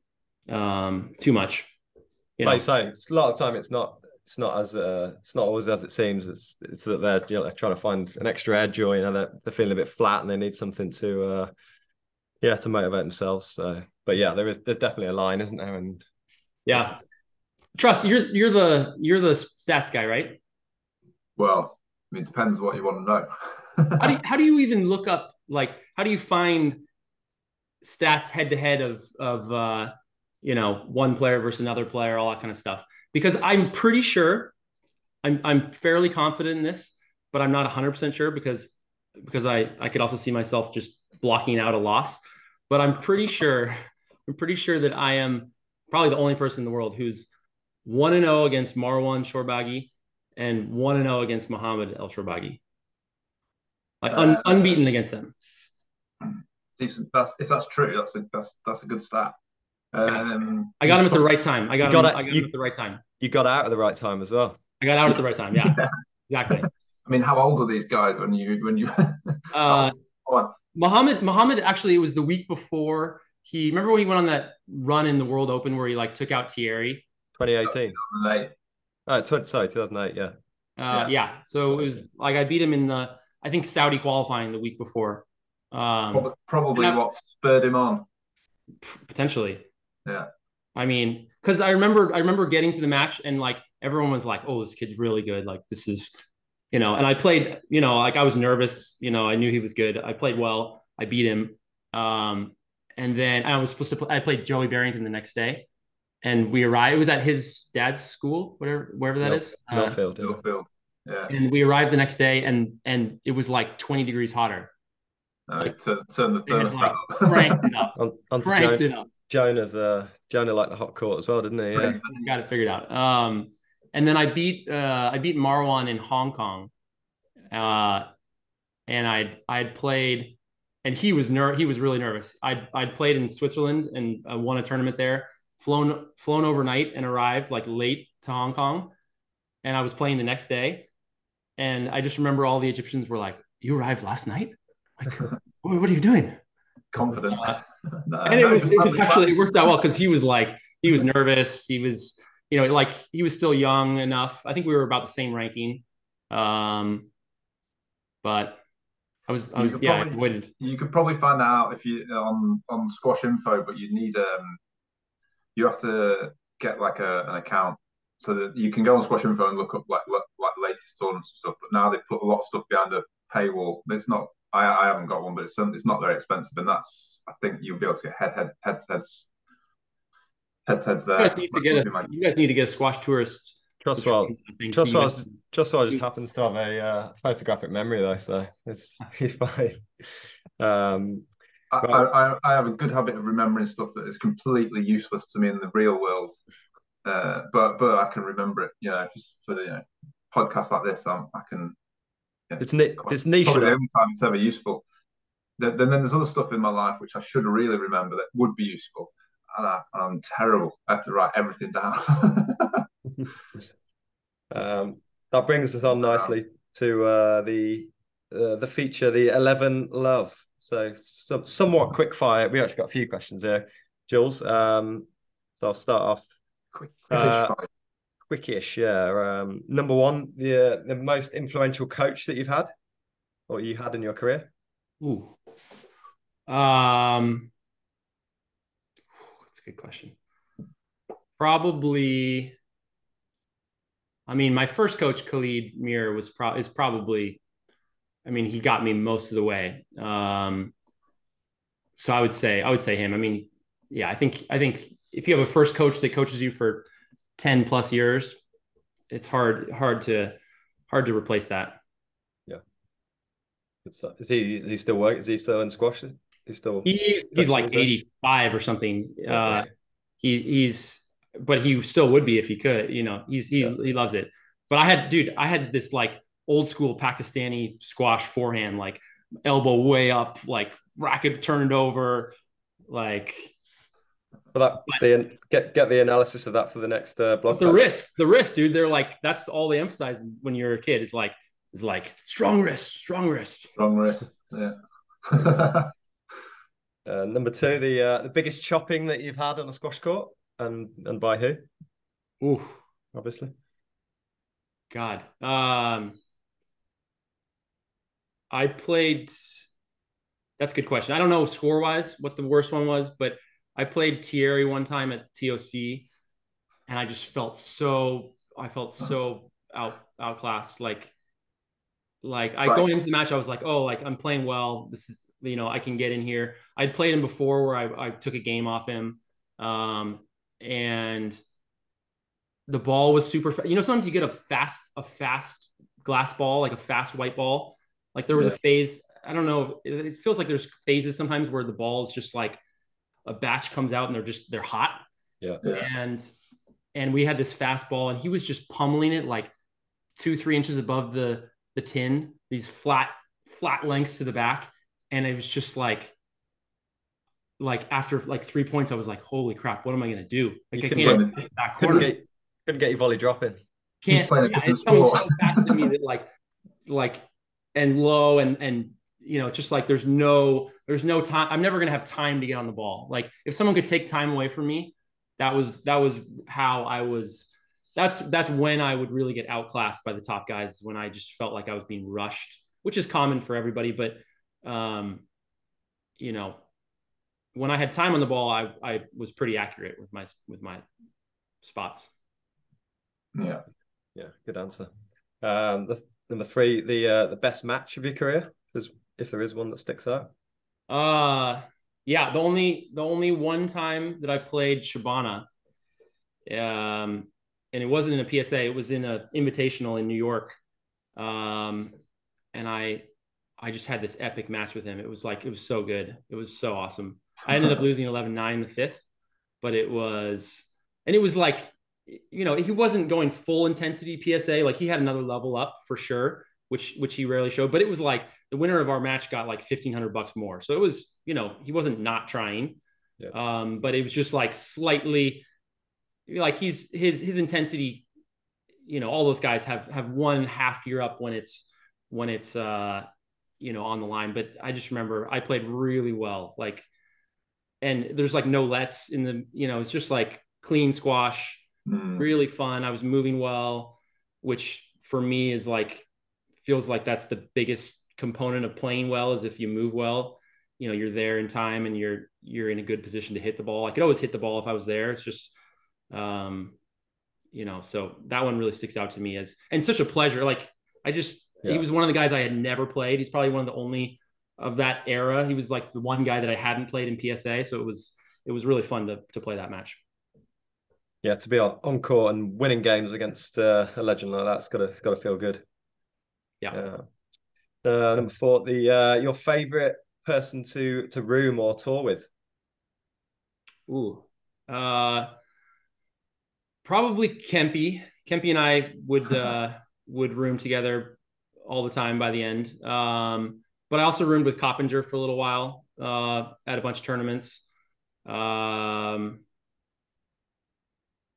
um, too much. You know? Like you say, a lot of time it's not it's not as uh, it's not always as it seems. It's it's that they're you know, trying to find an extra edge, or you know they're, they're feeling a bit flat and they need something to uh, yeah to motivate themselves. So, but yeah, there is there's definitely a line, isn't there? And yeah, trust you're you're the you're the stats guy, right? Well, I mean, it depends what you want to know. how do you, how do you even look up like how do you find stats head to head of of uh, you know one player versus another player, all that kind of stuff? Because I'm pretty sure, I'm I'm fairly confident in this, but I'm not 100 percent sure because because I I could also see myself just blocking out a loss. But I'm pretty sure I'm pretty sure that I am probably the only person in the world who's one and zero oh against Marwan Shorbagy and one and zero oh against Muhammad El Shorbagy like un, uh, unbeaten against them. Decent. That's if that's true. That's a that's that's a good stat. Um, I got him at the right time. I got, him, I got you, him at the right time. You got out at the right time as well. I got out at the right time. Yeah, yeah. exactly. I mean, how old were these guys when you when you? uh, Muhammad Muhammad actually it was the week before he remember when he went on that run in the World Open where he like took out Thierry. 2018. 2008. Oh, 20, sorry, 2008. Yeah. Uh, yeah. Yeah. So it was like I beat him in the I think Saudi qualifying the week before. Um, probably, what spurred him on. Potentially. Yeah. I mean, because I remember I remember getting to the match and like everyone was like, "Oh, this kid's really good. Like this is, you know." And I played, you know, like I was nervous. You know, I knew he was good. I played well. I beat him. Um, and then I was supposed to. Play, I played Joey Barrington the next day, and we arrived. It was at his dad's school, whatever, wherever that is. Millfield. Uh, Millfield. Yeah. And we arrived the next day, and and it was like 20 degrees hotter. No, like, turn, turn the thermostat like, up. Cranked it up. on, cranked it up. Jonah's uh Jonah liked the hot court as well, didn't he? Yeah. Got it figured out. Um, and then I beat uh I beat Marwan in Hong Kong. Uh, and I'd I'd played, and he was ner- he was really nervous. I'd I'd played in Switzerland and I won a tournament there. Flown flown overnight and arrived like late to Hong Kong, and I was playing the next day and I just remember all the Egyptians were like, "You arrived last night? Like, what are you doing?" Confident. Uh, and it was, it was actually it worked out well because he was like he was nervous. He was you know like he was still young enough. I think we were about the same ranking. Um, but I was, I was yeah, probably, I You could probably find that out if you on on squash info, but you need um, you have to get like a, an account so that you can go on Squash Info and look up like like latest tournaments and stuff. But now they put a lot of stuff behind a paywall. It's not. I, I haven't got one, but it's it's not very expensive, and that's I think you'll be able to get head head head heads heads heads there. You guys need to get a, you guys need to get a squash tourist. Just well, just well, just well, just happens to have a uh, photographic memory though, so it's he's fine. Um, I, I, I, have a good habit of remembering stuff that is completely useless to me in the real world. Uh, but but I can remember it. You know, if it's for you know podcasts like this, I'm, I can. It's ni- it's niche. Probably the only time it's ever useful. Then, then there's other stuff in my life which I should really remember that would be useful, and I, am terrible. I have to write everything down. um, that brings us on nicely to uh, the uh, the feature, the Eleven Love. So, so somewhat quick fire. We actually got a few questions here, Jules. Um, so I'll start off Quick, uh, quickish, yeah. Um, number one, the the most influential coach that you've had, or you had in your career. Ooh, um, that's a good question. Probably. I mean, my first coach, Khalid Mir, was pro- is probably. I mean, he got me most of the way. Um, so I would say I would say him. I mean, yeah, I think I think if you have a first coach that coaches you for 10 plus years, it's hard hard to hard to replace that. Yeah. Is he is he still work? Is he still in squash? He's still he's he's like 85 or something. Okay. Uh he he's but he still would be if he could, you know. He's he yeah. he loves it. But I had dude, I had this like old school Pakistani squash forehand, like elbow way up, like racket turned over, like But that the get get the analysis of that for the next uh, blog. the wrist, the wrist, dude. They're like that's all they emphasize when you're a kid. Is like is like strong wrist, strong wrist, strong wrist. Yeah. uh, number two, the uh, the biggest chopping that you've had on a squash court, and and by who? Ooh, obviously. God, um, I played. That's a good question. I don't know score wise what the worst one was, but I played Thierry one time at TOC, and I just felt so. I felt so out outclassed. Like, like I right. going into the match, I was like, oh, like I'm playing well. This is you know I can get in here. I'd played him before where I, I took a game off him, um, and the ball was super. Fa- you know, sometimes you get a fast a fast glass ball, like a fast white ball. Like there was yeah. a phase. I don't know. It, it feels like there's phases sometimes where the ball is just like a batch comes out and they're just they're hot. Yeah. And and we had this fastball and he was just pummeling it like two, three inches above the the tin, these flat, flat lengths to the back. And it was just like like after like three points, I was like, holy crap, what am I gonna do? Like you I can't get, back couldn't get, couldn't get your volley dropping. Can't yeah, it's coming so fast to me that like like and low and and you know, just like there's no there's no time. I'm never gonna have time to get on the ball. Like if someone could take time away from me, that was that was how I was. That's that's when I would really get outclassed by the top guys when I just felt like I was being rushed, which is common for everybody. But um, you know, when I had time on the ball, I I was pretty accurate with my with my spots. Yeah, yeah, good answer. Um, the number three, the uh, the best match of your career. There's if there is one that sticks out? Uh yeah, the only the only one time that I played Shabana, um, and it wasn't in a PSA, it was in a invitational in New York. Um, and I I just had this epic match with him. It was like it was so good. It was so awesome. I ended up losing 11-9 in the fifth, but it was and it was like you know, he wasn't going full intensity PSA. Like he had another level up for sure, which which he rarely showed. But it was like the winner of our match got like 1500 bucks more. So it was, you know, he wasn't not trying. Yeah. Um, but it was just like slightly like he's his his intensity, you know, all those guys have have one half year up when it's when it's uh you know on the line. But I just remember I played really well. Like and there's like no lets in the, you know, it's just like clean squash, mm. really fun. I was moving well, which for me is like feels like that's the biggest component of playing well is if you move well you know you're there in time and you're you're in a good position to hit the ball. I could always hit the ball if i was there. It's just um you know so that one really sticks out to me as and such a pleasure. Like i just yeah. he was one of the guys i had never played. He's probably one of the only of that era. He was like the one guy that i hadn't played in psa so it was it was really fun to to play that match. Yeah to be on, on court and winning games against uh, a legend like that's gotta gotta feel good yeah, yeah. Uh, number four, the uh, your favorite person to to room or tour with. Ooh, uh, probably Kempy. Kempy and I would uh, would room together all the time by the end. Um, but I also roomed with Coppinger for a little while uh, at a bunch of tournaments. Um,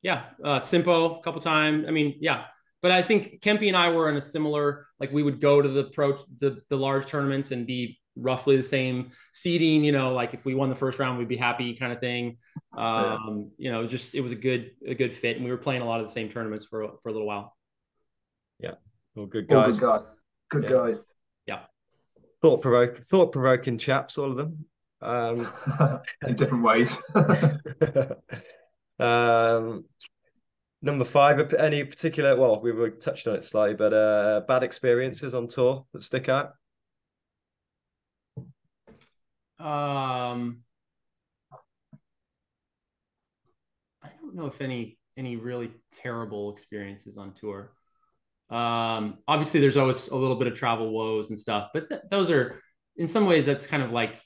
yeah, uh, Simpo a couple times. I mean, yeah, but I think Kempy and I were in a similar like we would go to the pro the, the large tournaments and be roughly the same seeding. You know, like if we won the first round, we'd be happy, kind of thing. Um, you know, just it was a good a good fit, and we were playing a lot of the same tournaments for for a little while. Yeah, well, good guys. All good guys. Good yeah. guys. Yeah. Thought provoking, thought provoking chaps, all of them. Um, in different ways. um, Number five, any particular? Well, we were touched on it slightly, but uh, bad experiences on tour that stick out. Um, I don't know if any any really terrible experiences on tour. Um, obviously, there's always a little bit of travel woes and stuff, but th- those are in some ways that's kind of like,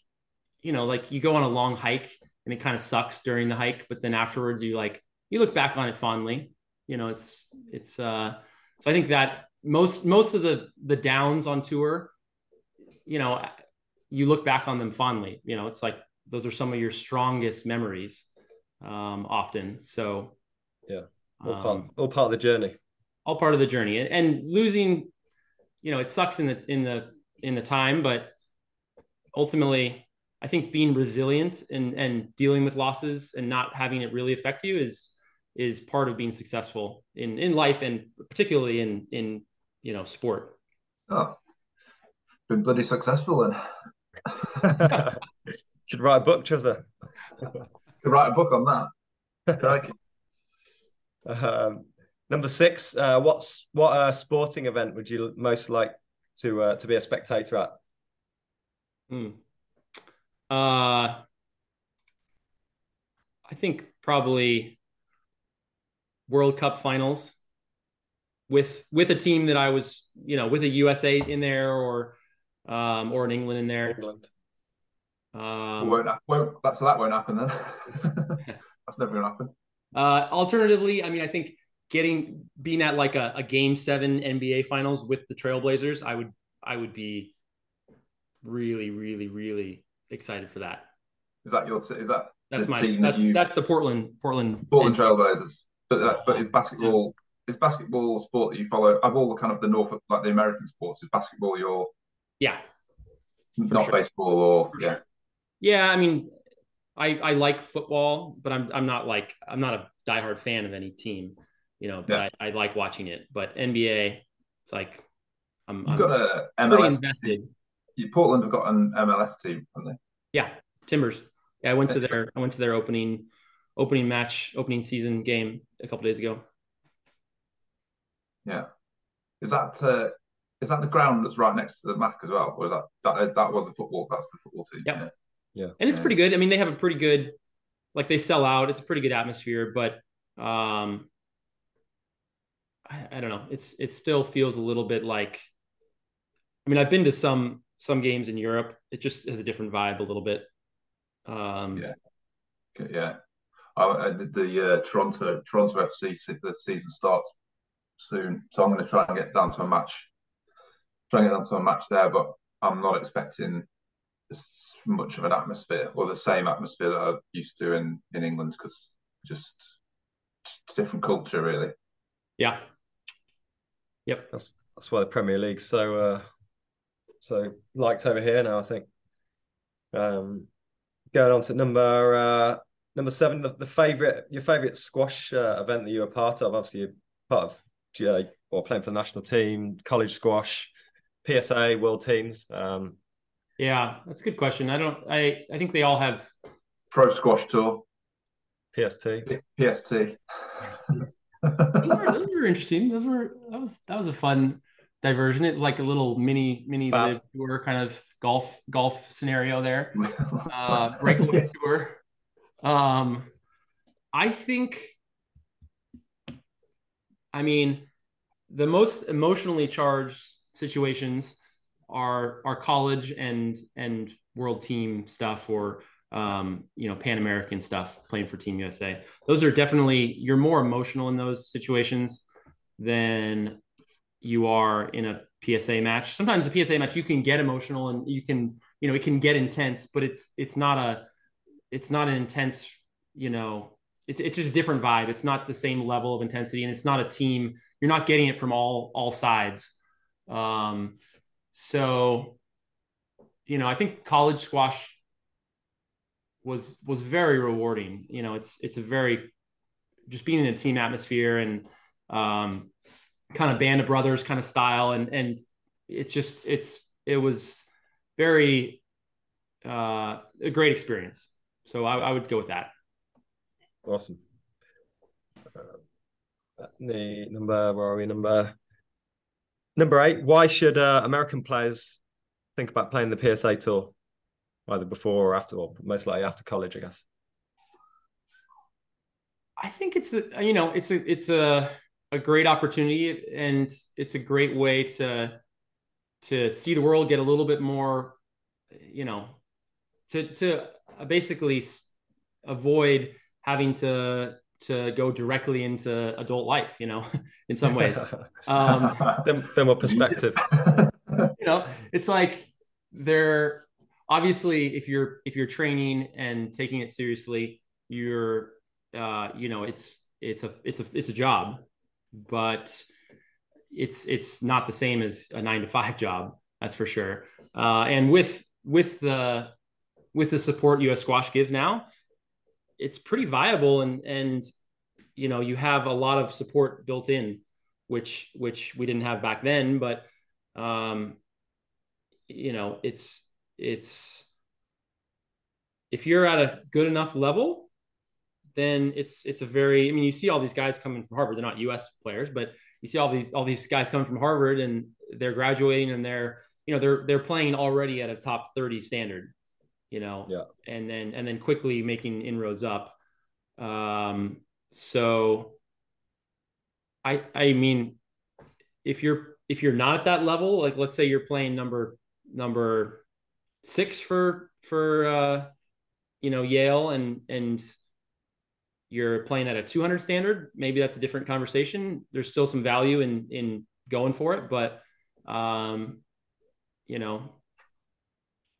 you know, like you go on a long hike and it kind of sucks during the hike, but then afterwards you like you look back on it fondly. You know, it's it's uh so I think that most most of the the downs on tour, you know, you look back on them fondly. You know, it's like those are some of your strongest memories. um, often. So yeah, all part, um, all part of the journey. All part of the journey, and, and losing, you know, it sucks in the in the in the time, but ultimately, I think being resilient and and dealing with losses and not having it really affect you is is part of being successful in in life and particularly in in you know sport. Oh, been bloody successful then. Should write a book, Chuzza. Could write a book on that. um, number six. Uh, what's what uh, sporting event would you most like to uh, to be a spectator at? Hmm. Uh, I think probably World Cup finals with with a team that I was, you know, with a USA in there or um, or an England in there. England. Um, won't, won't, that, so that won't happen then. That's never to happen. Uh, alternatively, I mean, I think getting being at like a, a game seven NBA finals with the Trailblazers, I would I would be really, really, really excited for that. Is that your? Is that that's my that's that that's the Portland Portland Portland Trailblazers. But uh, but is basketball is basketball a sport that you follow? Of all the kind of the North like the American sports, is basketball your yeah, not sure. baseball or for yeah. Sure. Yeah, I mean, I I like football, but I'm I'm not like I'm not a diehard fan of any team, you know. But yeah. I, I like watching it. But NBA, it's like I'm. You've I'm got a MLS invested. Team. Portland have got an MLS team, haven't they? Yeah, Timbers. Yeah, I went to their I went to their opening opening match, opening season game a couple days ago. Yeah, is that uh, is that the ground that's right next to the MAC as well, or is that that is that was the football? That's the football team. Yep. Yeah. Yeah. And it's pretty good. I mean, they have a pretty good, like they sell out. It's a pretty good atmosphere, but um, I, I don't know. It's it still feels a little bit like. I mean, I've been to some some games in Europe. It just has a different vibe a little bit. Um, yeah, yeah. I, did the uh, Toronto Toronto FC the season starts soon, so I'm going to try and get down to a match. Try and get down to a match there, but I'm not expecting this much of an atmosphere or the same atmosphere that I'm used to in in England because just, just different culture really. Yeah. Yep. That's that's why the Premier League so uh so liked over here now. I think. Um, going on to number uh number seven, the, the favorite your favorite squash uh, event that you were part of. Obviously, you're part of GA or playing for the national team, college squash, PSA, world teams. Um, yeah, that's a good question. I don't. I I think they all have pro squash tour, PST, PST. those, were, those were interesting. Those were that was that was a fun diversion. It like a little mini mini tour kind of golf golf scenario there. Uh, breakaway tour. Um, I think. I mean, the most emotionally charged situations are our college and and world team stuff or um, you know Pan American stuff playing for Team USA. Those are definitely you're more emotional in those situations than you are in a PSA match. Sometimes the PSA match you can get emotional and you can you know it can get intense, but it's it's not a it's not an intense you know it's it's just a different vibe. It's not the same level of intensity and it's not a team. You're not getting it from all all sides. Um, so, you know, I think college squash was was very rewarding. You know, it's it's a very just being in a team atmosphere and um, kind of band of brothers kind of style, and and it's just it's it was very uh, a great experience. So I, I would go with that. Awesome. Uh, the number where are we? Number Number eight, why should uh, American players think about playing the PSA tour, either before or after, or most likely after college, I guess? I think it's a you know it's a it's a a great opportunity and it's a great way to to see the world get a little bit more you know to to basically avoid having to to go directly into adult life, you know, in some ways. Um, then, then what perspective? you know, it's like they're obviously if you're if you're training and taking it seriously, you're uh, you know, it's it's a it's a it's a job, but it's it's not the same as a nine to five job. That's for sure. Uh, and with with the with the support US Squash gives now, it's pretty viable and and you know you have a lot of support built in, which which we didn't have back then. But um, you know it's it's if you're at a good enough level, then it's it's a very I mean you see all these guys coming from Harvard. They're not US players, but you see all these all these guys coming from Harvard and they're graduating and they're you know they're they're playing already at a top 30 standard you know yeah. and then and then quickly making inroads up. Um so i i mean if you're if you're not at that level like let's say you're playing number number six for for uh you know yale and and you're playing at a 200 standard maybe that's a different conversation. There's still some value in in going for it but um you know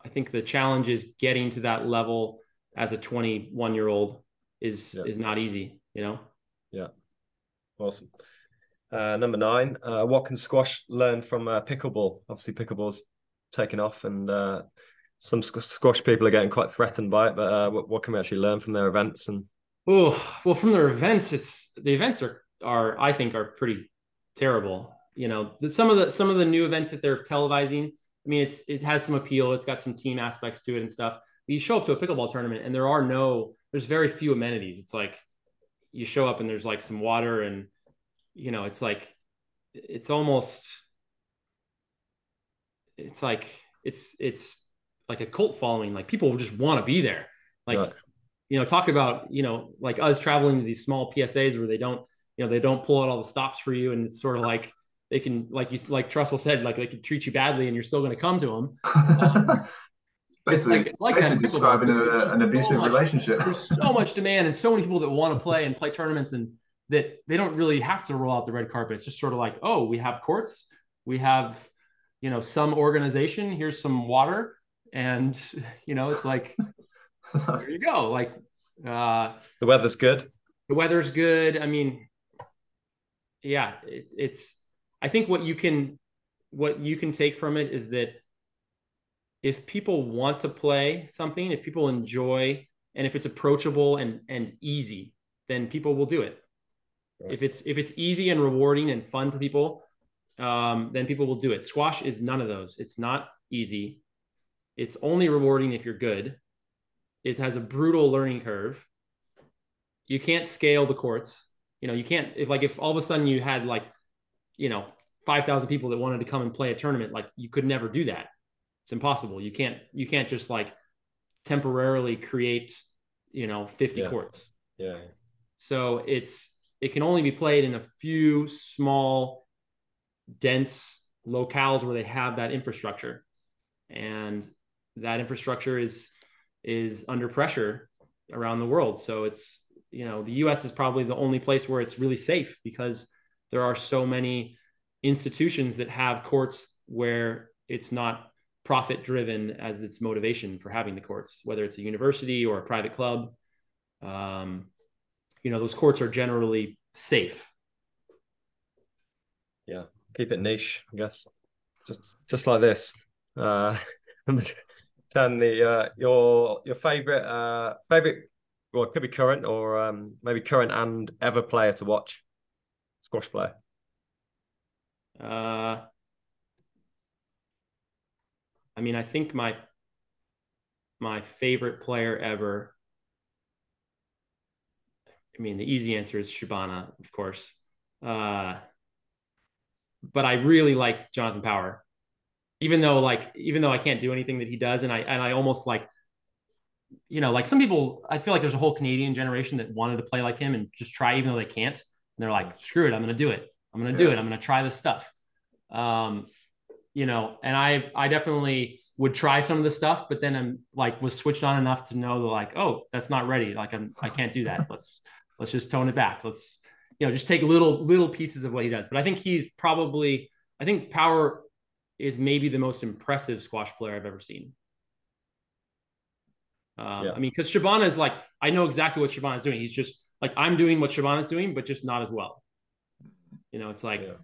I think the challenge is getting to that level as a 21 year old is yeah. is not easy, you know. Yeah, awesome. Uh, number nine, uh, what can squash learn from uh, pickleball? Obviously, pickleball's taken off, and uh, some squash people are getting quite threatened by it. But uh, what, what, can we actually learn from their events? And oh, well, from their events, it's the events are are I think are pretty terrible. You know, the, some of the some of the new events that they're televising I mean, it's it has some appeal. It's got some team aspects to it and stuff. But you show up to a pickleball tournament and there are no, there's very few amenities. It's like you show up and there's like some water and you know, it's like it's almost it's like it's it's like a cult following. Like people just want to be there. Like right. you know, talk about you know like us traveling to these small PSAs where they don't you know they don't pull out all the stops for you and it's sort of like they can like you like Trussell said like they can treat you badly and you're still going to come to them. Um, basically, it's like, it's like basically describing a, an abusive so much, relationship. There's so much demand and so many people that want to play and play tournaments and that they don't really have to roll out the red carpet. It's just sort of like, oh, we have courts, we have, you know, some organization. Here's some water, and you know, it's like, there you go. Like, uh, the weather's good. The weather's good. I mean, yeah, it's it's I think what you can what you can take from it is that if people want to play something, if people enjoy and if it's approachable and and easy, then people will do it. Right. If it's if it's easy and rewarding and fun to people, um, then people will do it. Squash is none of those. It's not easy. It's only rewarding if you're good. It has a brutal learning curve. You can't scale the courts. You know, you can't if like if all of a sudden you had like you know 5000 people that wanted to come and play a tournament like you could never do that. It's impossible. You can't you can't just like temporarily create you know 50 yeah. courts. Yeah. So it's it can only be played in a few small dense locales where they have that infrastructure. And that infrastructure is is under pressure around the world. So it's you know the US is probably the only place where it's really safe because there are so many institutions that have courts where it's not profit driven as its motivation for having the courts, whether it's a university or a private club. Um, you know, those courts are generally safe. Yeah, keep it niche, I guess. Just just like this. Uh, Ten the uh, your your favorite uh favorite well it could be current or um maybe current and ever player to watch squash player? Uh, I mean, I think my my favorite player ever. I mean, the easy answer is Shabana, of course. Uh, but I really liked Jonathan Power, even though like even though I can't do anything that he does, and I and I almost like, you know, like some people, I feel like there's a whole Canadian generation that wanted to play like him and just try, even though they can't. They're like, screw it, I'm going to do it. I'm going to do it. I'm going to try this stuff. Um, you know, and I, I definitely would try some of the stuff, but then I'm like, was switched on enough to know that like, oh, that's not ready. Like I'm, I can't do that. Let's, let's just tone it back. Let's, you know, just take little, little pieces of what he does. But I think he's probably, I think Power is maybe the most impressive squash player I've ever seen. Um, yeah. I mean, because Shabana is like, I know exactly what Shabana is doing. He's just like I'm doing what Shabana's doing, but just not as well. You know, it's like Yeah.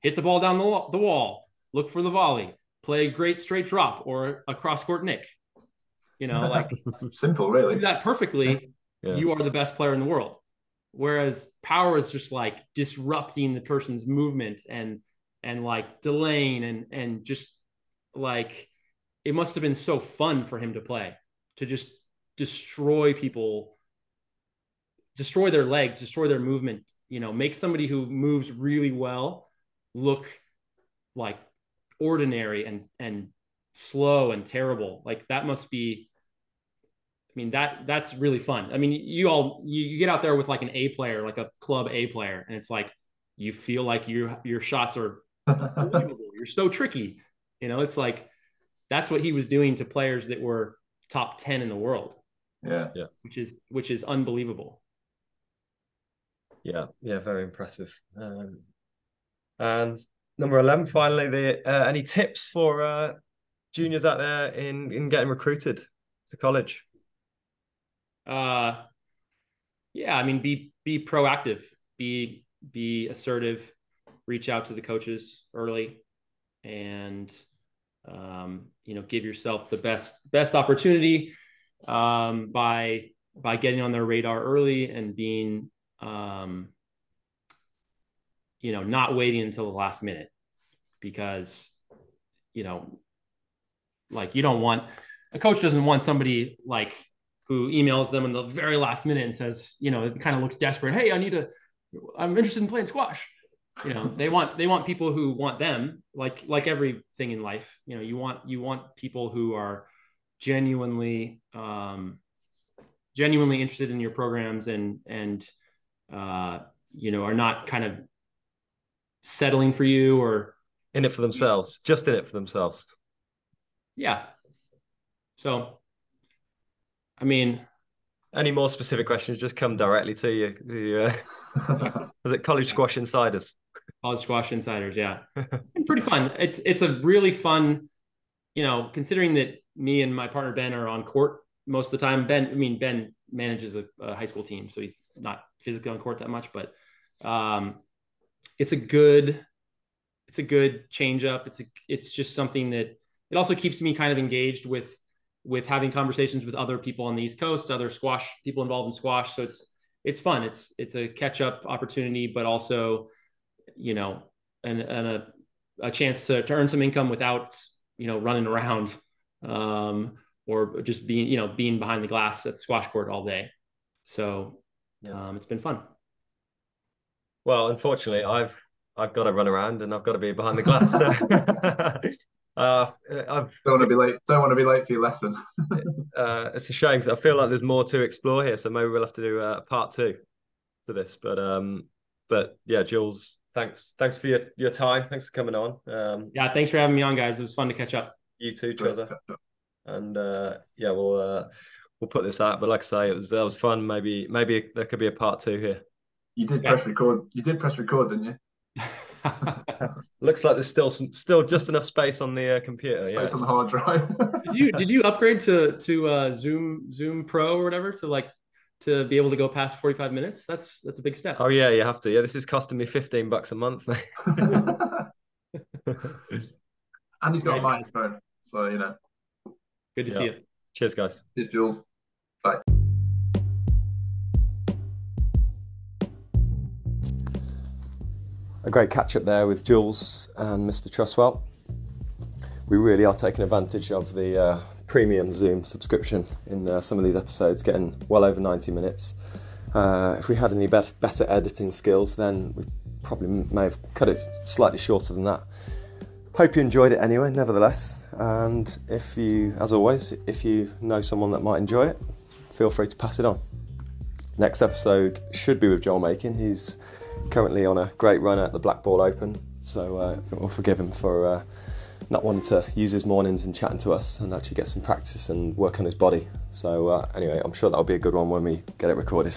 hit the ball down the wall, the wall, look for the volley, play a great straight drop or a cross court nick. You know, like simple, really. do that perfectly, Yeah. you are the best player in the world. Whereas power is just like disrupting the person's movement and and like delaying and and just like it must have been so fun for him to play to just destroy people destroy their legs destroy their movement you know make somebody who moves really well look like ordinary and and slow and terrible like that must be I mean that that's really fun. I mean, you all you, you get out there with like an A player, like a club A player, and it's like you feel like your your shots are. You're so tricky. You know, it's like that's what he was doing to players that were top 10 in the world, Yeah. yeah. which is which is unbelievable. Yeah, yeah, very impressive. Um, and number eleven, finally, the uh, any tips for uh, juniors out there in in getting recruited to college? Uh yeah, I mean be be proactive, be be assertive, reach out to the coaches early and um, you know, give yourself the best best opportunity um, by by getting on their radar early and being um, you know, not waiting until the last minute because you know, like you don't want a coach doesn't want somebody like who emails them in the very last minute and says, you know, it kind of looks desperate. Hey, I need to, I'm interested in playing squash. You know, they want they want people who want them, like like everything in life. You know, you want you want people who are genuinely um, genuinely interested in your programs and and uh, you know are not kind of settling for you or In it for themselves, just in it for themselves. yeah. So, I mean, Any more specific questions? Just come directly to you. The, uh, was it College Squash Insiders? college squash insiders yeah And pretty fun it's it's a really fun you know considering that me and my partner ben are on court most of the time ben i mean ben manages a, a high school team so he's not physically on court that much but um it's a good it's a good change up it's a it's just something that it also keeps me kind of engaged with with having conversations with other people on the east coast other squash people involved in squash. So it's it's fun. It's it's a catch up opportunity but also you know, and, and a, a chance to, to earn some income without, you know, running around um, or just being, you know, being behind the glass at squash court all day. So um, it's been fun. Well, unfortunately, I've I've got to run around and I've got to be behind the glass. So. uh, I've, don't want to be late. Don't want to be late for your lesson. uh, it's a shame because I feel like there's more to explore here. So maybe we'll have to do uh, part two to this. But um, but yeah, Jules, thanks thanks for your, your time. Thanks for coming on. Um, Yeah. Thanks for having me on, guys. It was fun to catch up. you too, Trezor. And uh, yeah, we'll uh, we'll put this out. But like I say, it was that was fun. Maybe maybe there could be a part two here. You did Yeah. press record. You did press record, didn't you? Looks like there's still some still just enough space on the uh, computer. Space yes. on the hard drive. did you did you upgrade to to uh, Zoom Zoom Pro or whatever to like to be able to go past 45 minutes? That's that's a big step. Oh yeah, you have to. Yeah, this is costing me fifteen bucks a month. and he's got a microphone, so you know. Good to Yeah. see you. Cheers, guys. Cheers, Jules. Bye. A great catch up there with Jules and Mr. Trustwell. We really are taking advantage of the uh, premium Zoom subscription in uh, some of these episodes, getting well over 90 minutes. Uh, if we had any bet- better editing skills, then we probably may have cut it slightly shorter than that. Hope you enjoyed it anyway, nevertheless. And if you, as always, if you know someone that might enjoy it, feel free to pass it on. Next episode should be with Joel Makin. He's currently on a great run at the Black Ball Open, so uh, I think we'll forgive him for uh, not wanting to use his mornings and chatting to us and actually get some practice and work on his body. So uh, anyway, I'm sure that'll be a good one when we get it recorded.